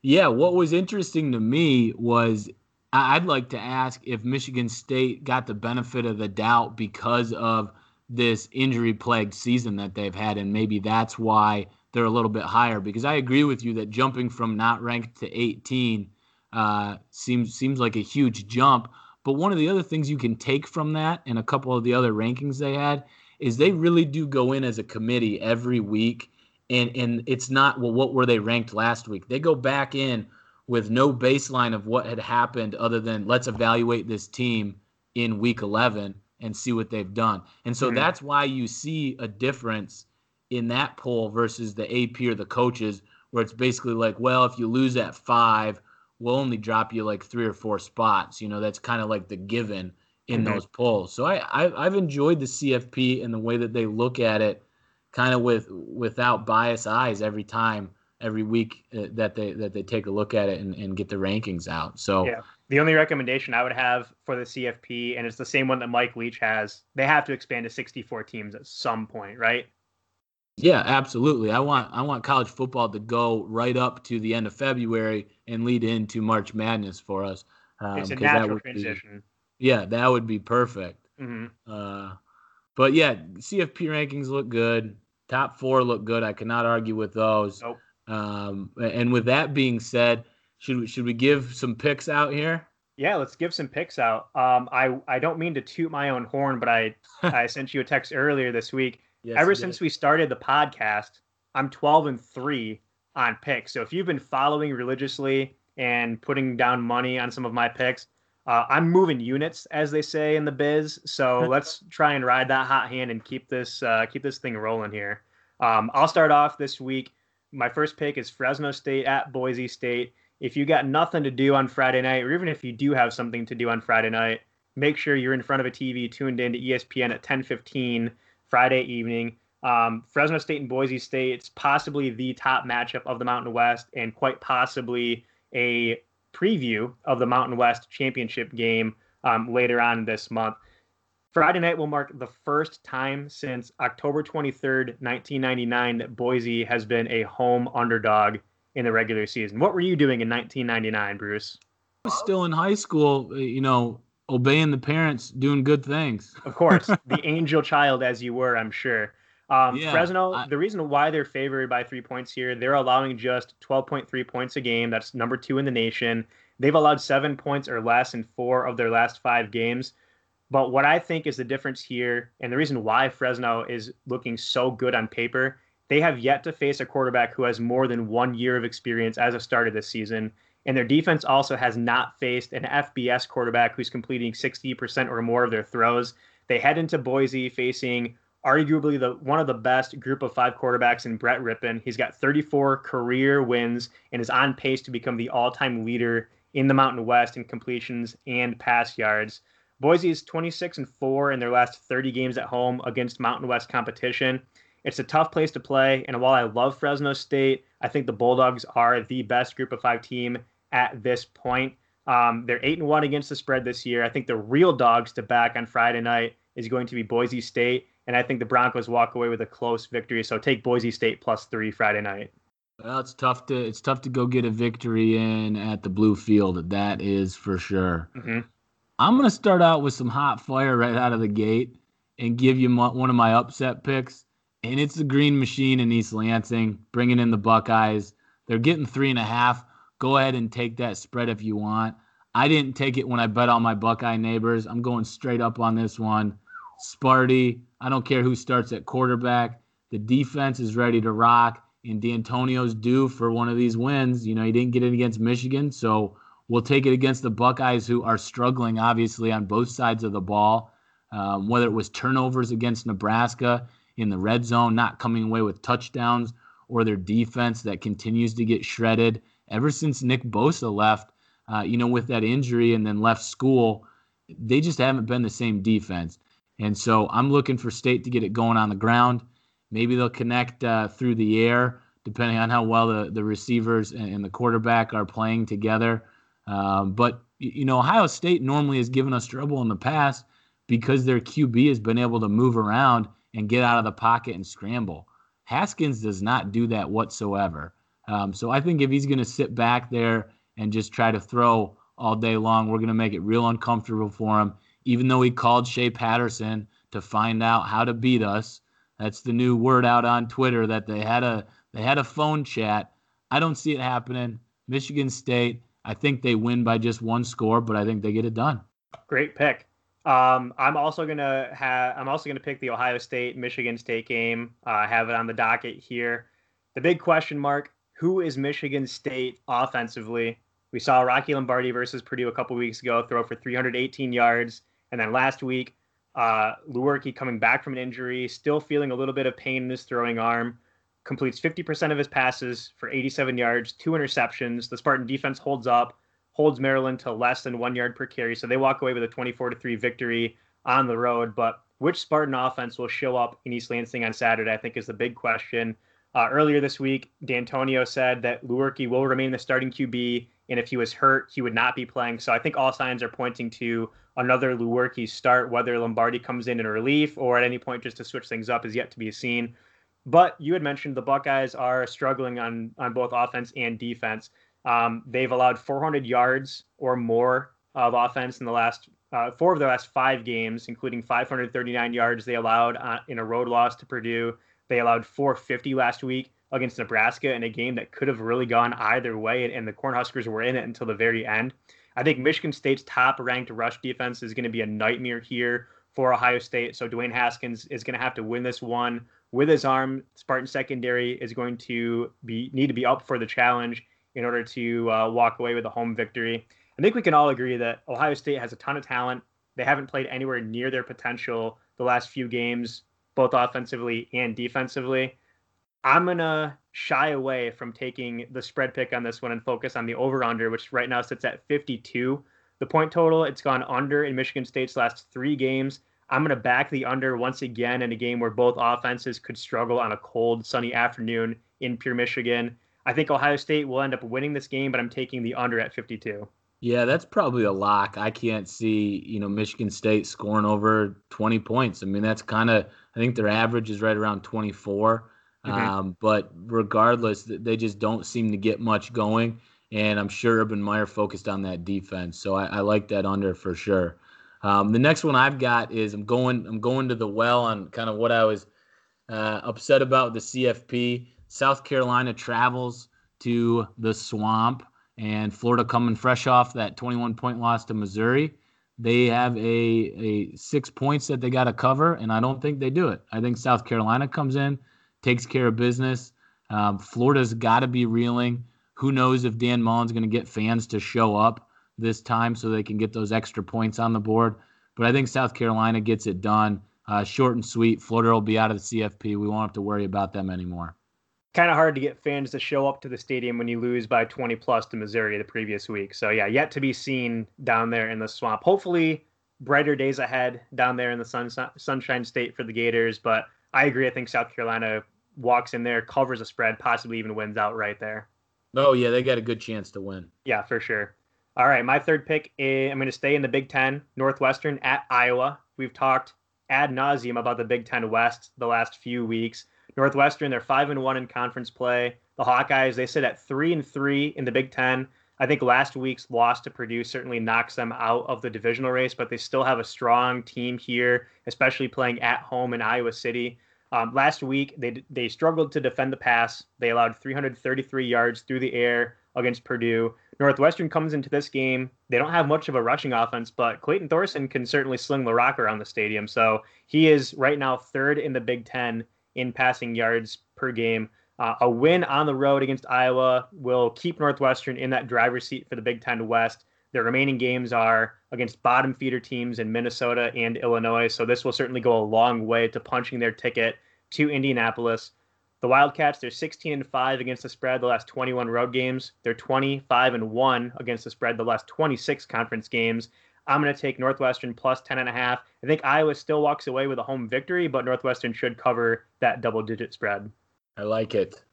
Yeah, what was interesting to me was I'd like to ask if Michigan State got the benefit of the doubt because of this injury plagued season that they've had, and maybe that's why they're a little bit higher because I agree with you that jumping from not ranked to 18 uh, seems seems like a huge jump. But one of the other things you can take from that and a couple of the other rankings they had is they really do go in as a committee every week and and it's not well what were they ranked last week they go back in with no baseline of what had happened other than let's evaluate this team in week 11 and see what they've done and so mm-hmm. that's why you see a difference in that poll versus the AP or the coaches, where it's basically like, well, if you lose at five, we'll only drop you like three or four spots. You know, that's kind of like the given in mm-hmm. those polls. So I, I have enjoyed the CFP and the way that they look at it, kind of with without bias eyes every time, every week uh, that they that they take a look at it and, and get the rankings out. So yeah. The only recommendation I would have for the CFP, and it's the same one that Mike Leach has, they have to expand to 64 teams at some point, right? Yeah, absolutely. I want I want college football to go right up to the end of February and lead into March Madness for us. Um, it's a natural transition. Be, yeah, that would be perfect. Mm-hmm. Uh, but yeah, CFP rankings look good. Top four look good. I cannot argue with those. Nope. Um, and with that being said, should we, should we give some picks out here? Yeah, let's give some picks out. Um, I I don't mean to toot my own horn, but I I sent you a text earlier this week. Yes, Ever since we started the podcast, I'm 12 and three on picks. So if you've been following religiously and putting down money on some of my picks, uh, I'm moving units, as they say in the biz. So let's try and ride that hot hand and keep this uh, keep this thing rolling here. Um, I'll start off this week. My first pick is Fresno State at Boise State. If you got nothing to do on Friday night, or even if you do have something to do on Friday night, make sure you're in front of a TV, tuned in to ESPN at 10:15 Friday evening. Um, Fresno State and Boise State, it's possibly the top matchup of the Mountain West, and quite possibly a preview of the Mountain West championship game um, later on this month. Friday night will mark the first time since October 23rd, 1999, that Boise has been a home underdog in the regular season. What were you doing in 1999, Bruce? I was still in high school, uh, you know, obeying the parents, doing good things. Of course, the angel child as you were, I'm sure. Um, Yeah, Fresno, I- the reason why they're favored by three points here, they're allowing just 12.3 points a game. That's number two in the nation. They've allowed seven points or less in four of their last five games. But what I think is the difference here, and the reason why Fresno is looking so good on paper, they have yet to face a quarterback who has more than one year of experience as a starter this season. And their defense also has not faced an FBS quarterback who's completing 60% or more of their throws. They head into Boise facing arguably the one of the best group of five quarterbacks in Brett Rypien. He's got 34 career wins and is on pace to become the all-time leader in the Mountain West in completions and pass yards. Boise is 26 and 4 in their last 30 games at home against Mountain West competition. It's a tough place to play, and while I love Fresno State, I think the Bulldogs are the best group of five team at this point. Um, they're eight and one against the spread this year. I think the real dogs to back on Friday night is going to be Boise State, and I think the Broncos walk away with a close victory. So take Boise State plus three Friday night. Well, it's tough to it's tough to go get a victory in at the blue field. That is for sure. hmm I'm gonna start out with some hot fire right out of the gate and give you mo- one of my upset picks, and it's the Green Machine in East Lansing, bringing in the Buckeyes. They're getting three and a half. Go ahead and take that spread if you want. I didn't take it when I bet on my Buckeye neighbors. I'm going straight up on this one. Sparty. I don't care who starts at quarterback. The defense is ready to rock, and D'Antonio's due for one of these wins. You know, he didn't get it against Michigan, so we'll take it against the Buckeyes, who are struggling, obviously, on both sides of the ball. Um, whether it was turnovers against Nebraska in the red zone, not coming away with touchdowns, or their defense that continues to get shredded. Ever since Nick Bosa left, uh, you know, with that injury and then left school, they just haven't been the same defense. And so I'm looking for State to get it going on the ground. Maybe they'll connect uh, through the air, depending on how well the, the receivers and, and the quarterback are playing together. Um, but, you know, Ohio State normally has given us trouble in the past because their QB has been able to move around and get out of the pocket and scramble. Haskins does not do that whatsoever. Um, so I think if he's going to sit back there and just try to throw all day long, we're going to make it real uncomfortable for him. Even though he called Shea Patterson to find out how to beat us, that's the new word out on Twitter that they had a they had a phone chat. I don't see it happening. Michigan State, I think they win by just one score, but I think they get it done. Great pick. Um, I'm also gonna have. I'm also gonna pick the Ohio State Michigan State game. Uh, have it on the docket here. The big question mark: Who is Michigan State offensively? We saw Rocky Lombardi versus Purdue a couple weeks ago throw for 318 yards, and then last week, uh, Lewerke coming back from an injury, still feeling a little bit of pain in his throwing arm, completes 50% of his passes for 87 yards, two interceptions. The Spartan defense holds up holds Maryland to less than one yard per carry. So they walk away with a 24 to 3 victory on the road. But which Spartan offense will show up in East Lansing on Saturday, I think is the big question. Uh, earlier this week, D'Antonio said that Lewerke will remain the starting QB, and if he was hurt, he would not be playing. So I think all signs are pointing to another Lewerke start. Whether Lombardi comes in in relief or at any point just to switch things up is yet to be seen. But you had mentioned the Buckeyes are struggling on on both offense and defense. Um, they've allowed 400 yards or more of offense in the last uh, four of the last five games, including 539 yards they allowed uh, in a road loss to Purdue, They allowed 450 last week against Nebraska in a game that could have really gone either way, and the Cornhuskers were in it until the very end. I think Michigan State's top ranked rush defense is going to be a nightmare here for Ohio State. So Dwayne Haskins is going to have to win this one with his arm. Spartan secondary is going to be need to be up for the challenge in order to uh, walk away with a home victory. I think we can all agree that Ohio State has a ton of talent. They haven't played anywhere near their potential the last few games, both offensively and defensively. I'm gonna shy away from taking the spread pick on this one and focus on the over under, which right now sits at 52. The point total, it's gone under in Michigan State's last three games. I'm going to back the under once again in a game where both offenses could struggle on a cold, sunny afternoon in pure Michigan. I think Ohio State will end up winning this game, but I'm taking the under at 52. Yeah, that's probably a lock. I can't see, you know, Michigan State scoring over 20 points. I mean, that's kind of, I think their average is right around 24. Mm-hmm. Um, but regardless, they just don't seem to get much going. And I'm sure Urban Meyer focused on that defense. So I, I like that under for sure. Um, the next one I've got is I'm going I'm going to the well on kind of what I was uh, upset about the CFP. South Carolina travels to the swamp, and Florida coming fresh off that 21 point loss to Missouri. They have a, a six points that they got to cover, and I don't think they do it. I think South Carolina comes in, takes care of business. Um, Florida's got to be reeling. Who knows if Dan Mullen's going to get fans to show up this time so they can get those extra points on the board. But I think South Carolina gets it done. Uh, short and sweet. Florida will be out of the CFP. We won't have to worry about them anymore. Kind of hard to get fans to show up to the stadium when you lose by 20 plus to Missouri the previous week. So, yeah, yet to be seen down there in the swamp. Hopefully, brighter days ahead down there in the sun, Sunshine State for the Gators. But I agree. I think South Carolina walks in there, covers a spread, possibly even wins out right there. Oh, yeah, they got a good chance to win. Yeah, for sure. All right, my third pick, is, I'm going to stay in the Big Ten, Northwestern at Iowa. We've talked ad nauseum about the Big Ten West the last few weeks. Northwestern, they're five and one in conference play. The Hawkeyes, they sit at three and three in the Big Ten. I think last week's loss to Purdue certainly knocks them out of the divisional race, but they still have a strong team here, especially playing at home in Iowa City. Um, last week, they they struggled to defend the pass. They allowed 333 yards through the air against Purdue. Northwestern comes into this game. They don't have much of a rushing offense, but Clayton Thorson can certainly sling the rock around the stadium. So he is right now third in the Big Ten in passing yards per game. Uh, a win on the road against Iowa will keep Northwestern in that driver's seat for the Big Ten West. The remaining games are against bottom feeder teams in Minnesota and Illinois. So this will certainly go a long way to punching their ticket to Indianapolis. The Wildcats, they're 16 and 5 against the spread the last 21 road games. They're 25 and 1 against the spread the last 26 conference games. I'm going to take Northwestern plus 10 and a half. I think Iowa still walks away with a home victory, but Northwestern should cover that double digit spread. I like it.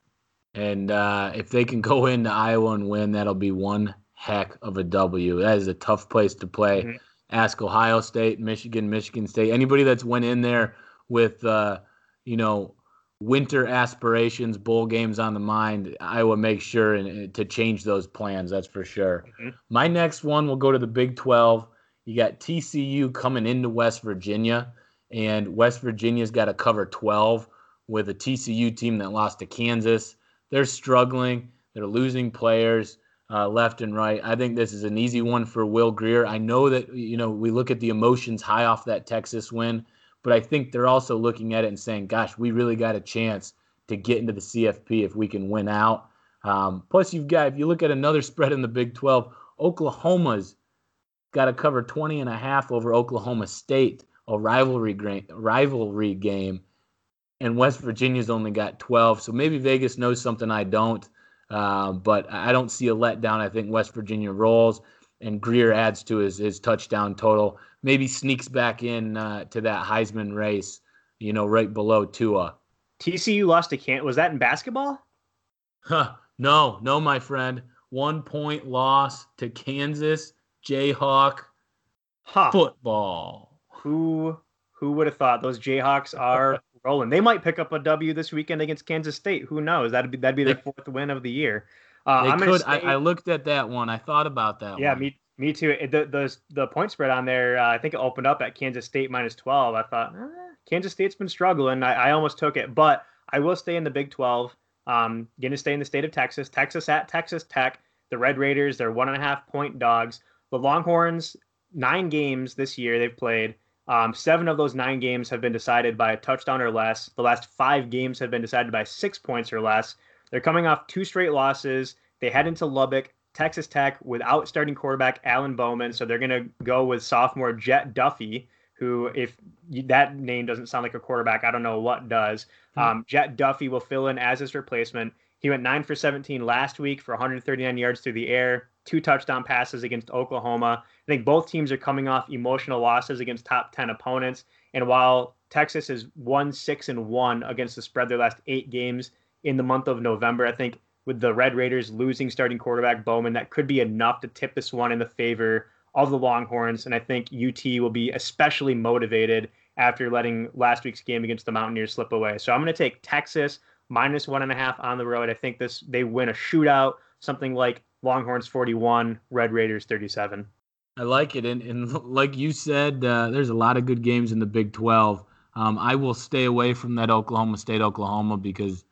And uh, if they can go into Iowa and win, that'll be one heck of a W. That is a tough place to play. Mm-hmm. Ask Ohio State, Michigan, Michigan State, anybody that's went in there with, uh, you know, winter aspirations, bowl games on the mind, Iowa makes sure and, to change those plans. That's for sure. Mm-hmm. My next one will go to the Big 12. You got TCU coming into West Virginia, and West Virginia's got to cover 12 with a TCU team that lost to Kansas. They're struggling. They're losing players uh, left and right. I think this is an easy one for Will Grier. I know that you know we look at the emotions high off that Texas win but I think they're also looking at it and saying, gosh, we really got a chance to get into the CFP if we can win out. Um, plus, you've got, if you look at another spread in the Big 12, Oklahoma's got to cover 20 and a half over Oklahoma State, a rivalry, rivalry game. And West Virginia's only got 12. So maybe Vegas knows something I don't. Uh, but I don't see a letdown. I think West Virginia rolls and Grier adds to his, his touchdown total maybe sneaks back in uh, to that Heisman race, you know, right below Tua. TCU lost to Kent. Was that in basketball? Huh. No, no, my friend. One point loss to Kansas Jayhawk huh. football. Who who would have thought those Jayhawks are rolling? They might pick up a W this weekend against Kansas State. Who knows? That'd be that'd be their fourth win of the year. Uh, they could. Stay... I, I, looked at that one. I thought about that. Yeah, one. me me too. The the the point spread on there, uh, I think it opened up at Kansas State minus twelve. I thought eh, Kansas State's been struggling. I, I almost took it, but I will stay in the Big 12. Um, going to stay in the state of Texas. Texas at Texas Tech. The Red Raiders, they're one and a half point dogs. The Longhorns, nine games this year they've played. Um, seven of those nine games have been decided by a touchdown or less. The last five games have been decided by six points or less. They're coming off two straight losses. They head into Lubbock, Texas Tech, without starting quarterback Alan Bowman. So they're going to go with sophomore Jett Duffey, who, if that name doesn't sound like a quarterback, I don't know what does. Hmm. Um, Jett Duffey will fill in as his replacement. He went 9 for 17 last week for 139 yards through the air, two touchdown passes against Oklahoma. I think both teams are coming off emotional losses against top 10 opponents. And while Texas is 1 6 and 1 against the spread their last eight games in the month of November, I think with the Red Raiders losing starting quarterback Bowman, that could be enough to tip this one in the favor of the Longhorns. And I think UT will be especially motivated after letting last week's game against the Mountaineers slip away. So I'm going to take Texas minus one and a half on the road. I think this they win a shootout, something like Longhorns 41, Red Raiders 37. I like it, and, and like you said, uh, there's a lot of good games in the Big 12. Um, I will stay away from that Oklahoma State Oklahoma because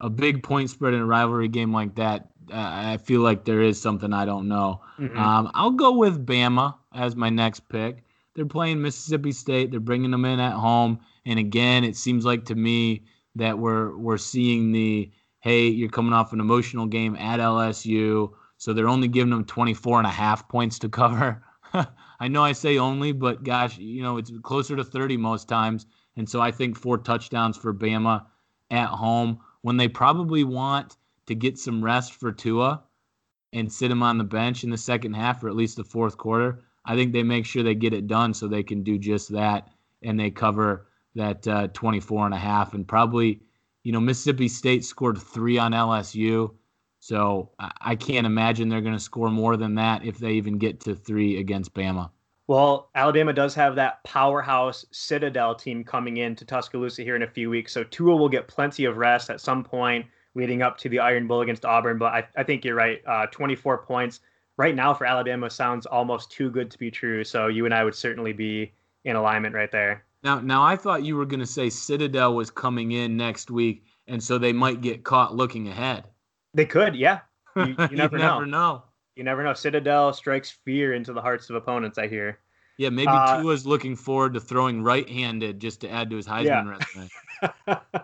a big point spread in a rivalry game like that, uh, I feel like there is something I don't know. Mm-hmm. Um, I'll go with Bama as my next pick. They're playing Mississippi State. They're bringing them in at home, and again, it seems like to me that we're we're seeing the hey, you're coming off an emotional game at LSU, so they're only giving them 24 and a half points to cover. I know I say only, but gosh, you know it's closer to 30 most times, and so I think four touchdowns for Bama at home when they probably want to get some rest for Tua and sit him on the bench in the second half or at least the fourth quarter. I think they make sure they get it done so they can do just that and they cover that uh, 24 and a half and probably you know Mississippi State scored 3 on LSU. So I can't imagine they're going to score more than that if they even get to 3 against Bama. Well, Alabama does have that powerhouse Citadel team coming in to Tuscaloosa here in a few weeks. So Tua will get plenty of rest at some point leading up to the Iron Bowl against Auburn. But I, I think you're right. Uh, 24 points right now for Alabama sounds almost too good to be true. So you and I would certainly be in alignment right there. Now, now I thought you were going to say Citadel was coming in next week, and so they might get caught looking ahead. They could, yeah. You, you never, you know. never know. You never know. Citadel strikes fear into the hearts of opponents. I hear. Yeah, maybe uh, Tua's looking forward to throwing right-handed just to add to his Heisman yeah. resume.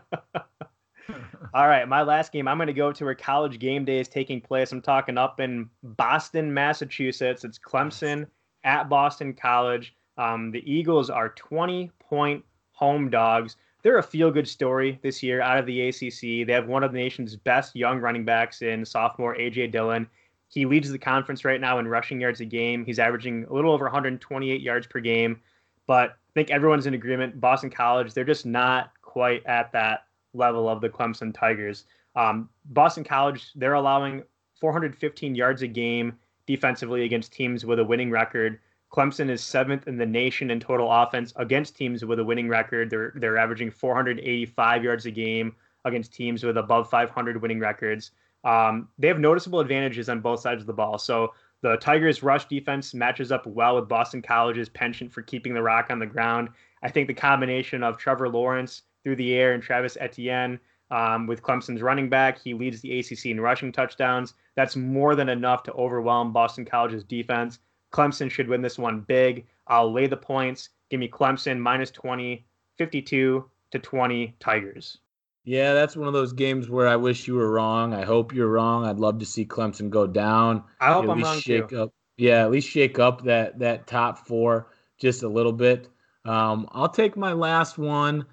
All right, my last game. I'm going to go to where college game day is taking place. I'm talking up in Boston, Massachusetts. It's Clemson at Boston College. Um, the Eagles are 20 point home dogs. They're a feel good story this year out of the ACC. They have one of the nation's best young running backs in sophomore AJ Dillon. He leads the conference right now in rushing yards a game. He's averaging a little over 128 yards per game. But I think everyone's in agreement. Boston College, they're just not quite at that level of the Clemson Tigers. Um, Boston College, they're allowing 415 yards a game defensively against teams with a winning record. Clemson is seventh in the nation in total offense against teams with a winning record. They're they're averaging 485 yards a game against teams with above 500 winning records. Um, they have noticeable advantages on both sides of the ball. So the Tigers' rush defense matches up well with Boston College's penchant for keeping the rock on the ground. I think the combination of Trevor Lawrence through the air and Travis Etienne um, with Clemson's running back, he leads the ACC in rushing touchdowns. That's more than enough to overwhelm Boston College's defense. Clemson should win this one big. I'll lay the points. Give me Clemson minus 20, 52 to 20 Tigers. Yeah, that's one of those games where I wish you were wrong. I hope you're wrong. I'd love to see Clemson go down. I hope at I'm least wrong shake too. Up, yeah, at least shake up that that top four just a little bit. Um, I'll take my last one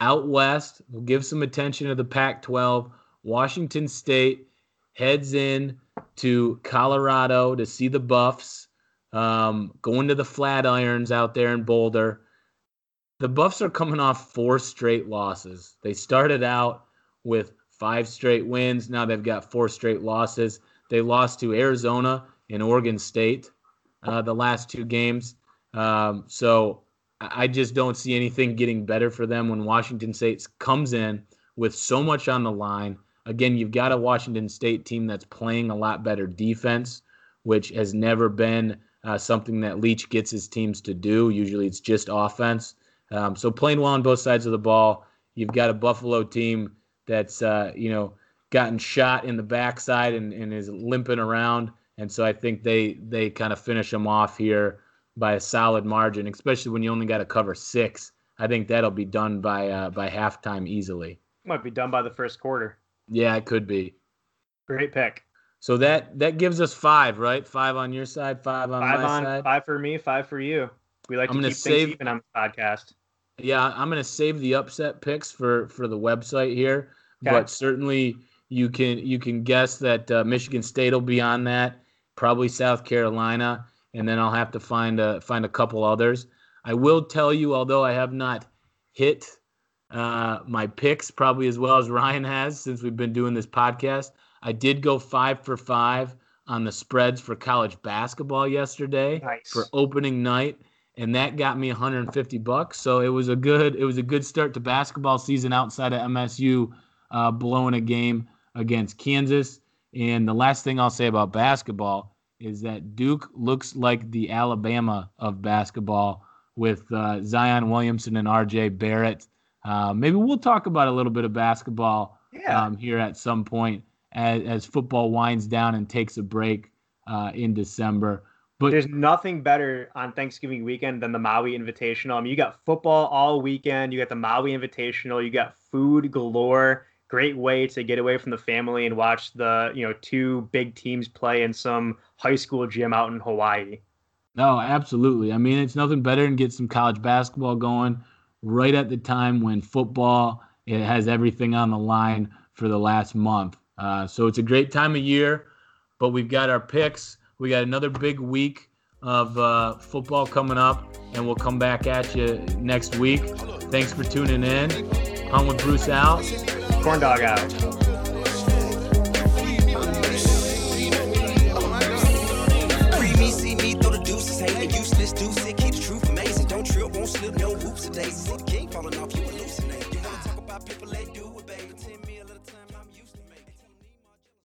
out west. We'll give some attention to the Pac-12. Washington State heads in to Colorado to see the Buffs. Um, going to the Flatirons out there in Boulder the Buffs are coming off four straight losses. They started out with five straight wins. Now they've got four straight losses. They lost to Arizona and Oregon State uh, the last two games. Um, so I just don't see anything getting better for them when Washington State comes in with so much on the line. Again, you've got a Washington State team that's playing a lot better defense, which has never been uh, something that Leach gets his teams to do. Usually it's just offense. Um, so playing well on both sides of the ball. You've got a Buffalo team that's uh, you know gotten shot in the backside and, and is limping around. And so I think they they kind of finish them off here by a solid margin, especially when you only got to cover six. I think that'll be done by uh, by halftime easily. Might be done by the first quarter. Yeah, it could be. Great pick. So that that gives us five, right? Five on your side, five on five my on, side. Five for me, five for you. We like I'm to keep save- things even on the podcast. Yeah, I'm gonna save the upset picks for for the website here, Okay. but certainly you can you can guess that uh, Michigan State will be on that, probably South Carolina, and then I'll have to find a find a couple others. I will tell you, although I have not hit uh, my picks probably as well as Ryan has since we've been doing this podcast, I did go five for five on the spreads for college basketball yesterday Nice. for opening night and that got me 150 bucks. So it was a good it was a good start to basketball season outside of msu uh, blowing a game against kansas. And the last thing i'll say about basketball is that duke looks like the alabama of basketball with uh, zion williamson and rj barrett. Uh, maybe we'll talk about a little bit of basketball Yeah. um, here at some point as, as football winds down and takes a break uh, in december but There's nothing better on Thanksgiving weekend than the Maui Invitational. I mean, you got football all weekend. You got the Maui Invitational. You got food galore. Great way to get away from the family and watch the you know two big teams play in some high school gym out in Hawaii. No, absolutely. I mean, it's nothing better than get some college basketball going right at the time when football it has everything on the line for the last month. Uh, so it's a great time of year, but we've got our picks. We got another big week of uh, football coming up, and we'll come back at you next week. Thanks for tuning in. Hunt with Bruce out. Corn dog out.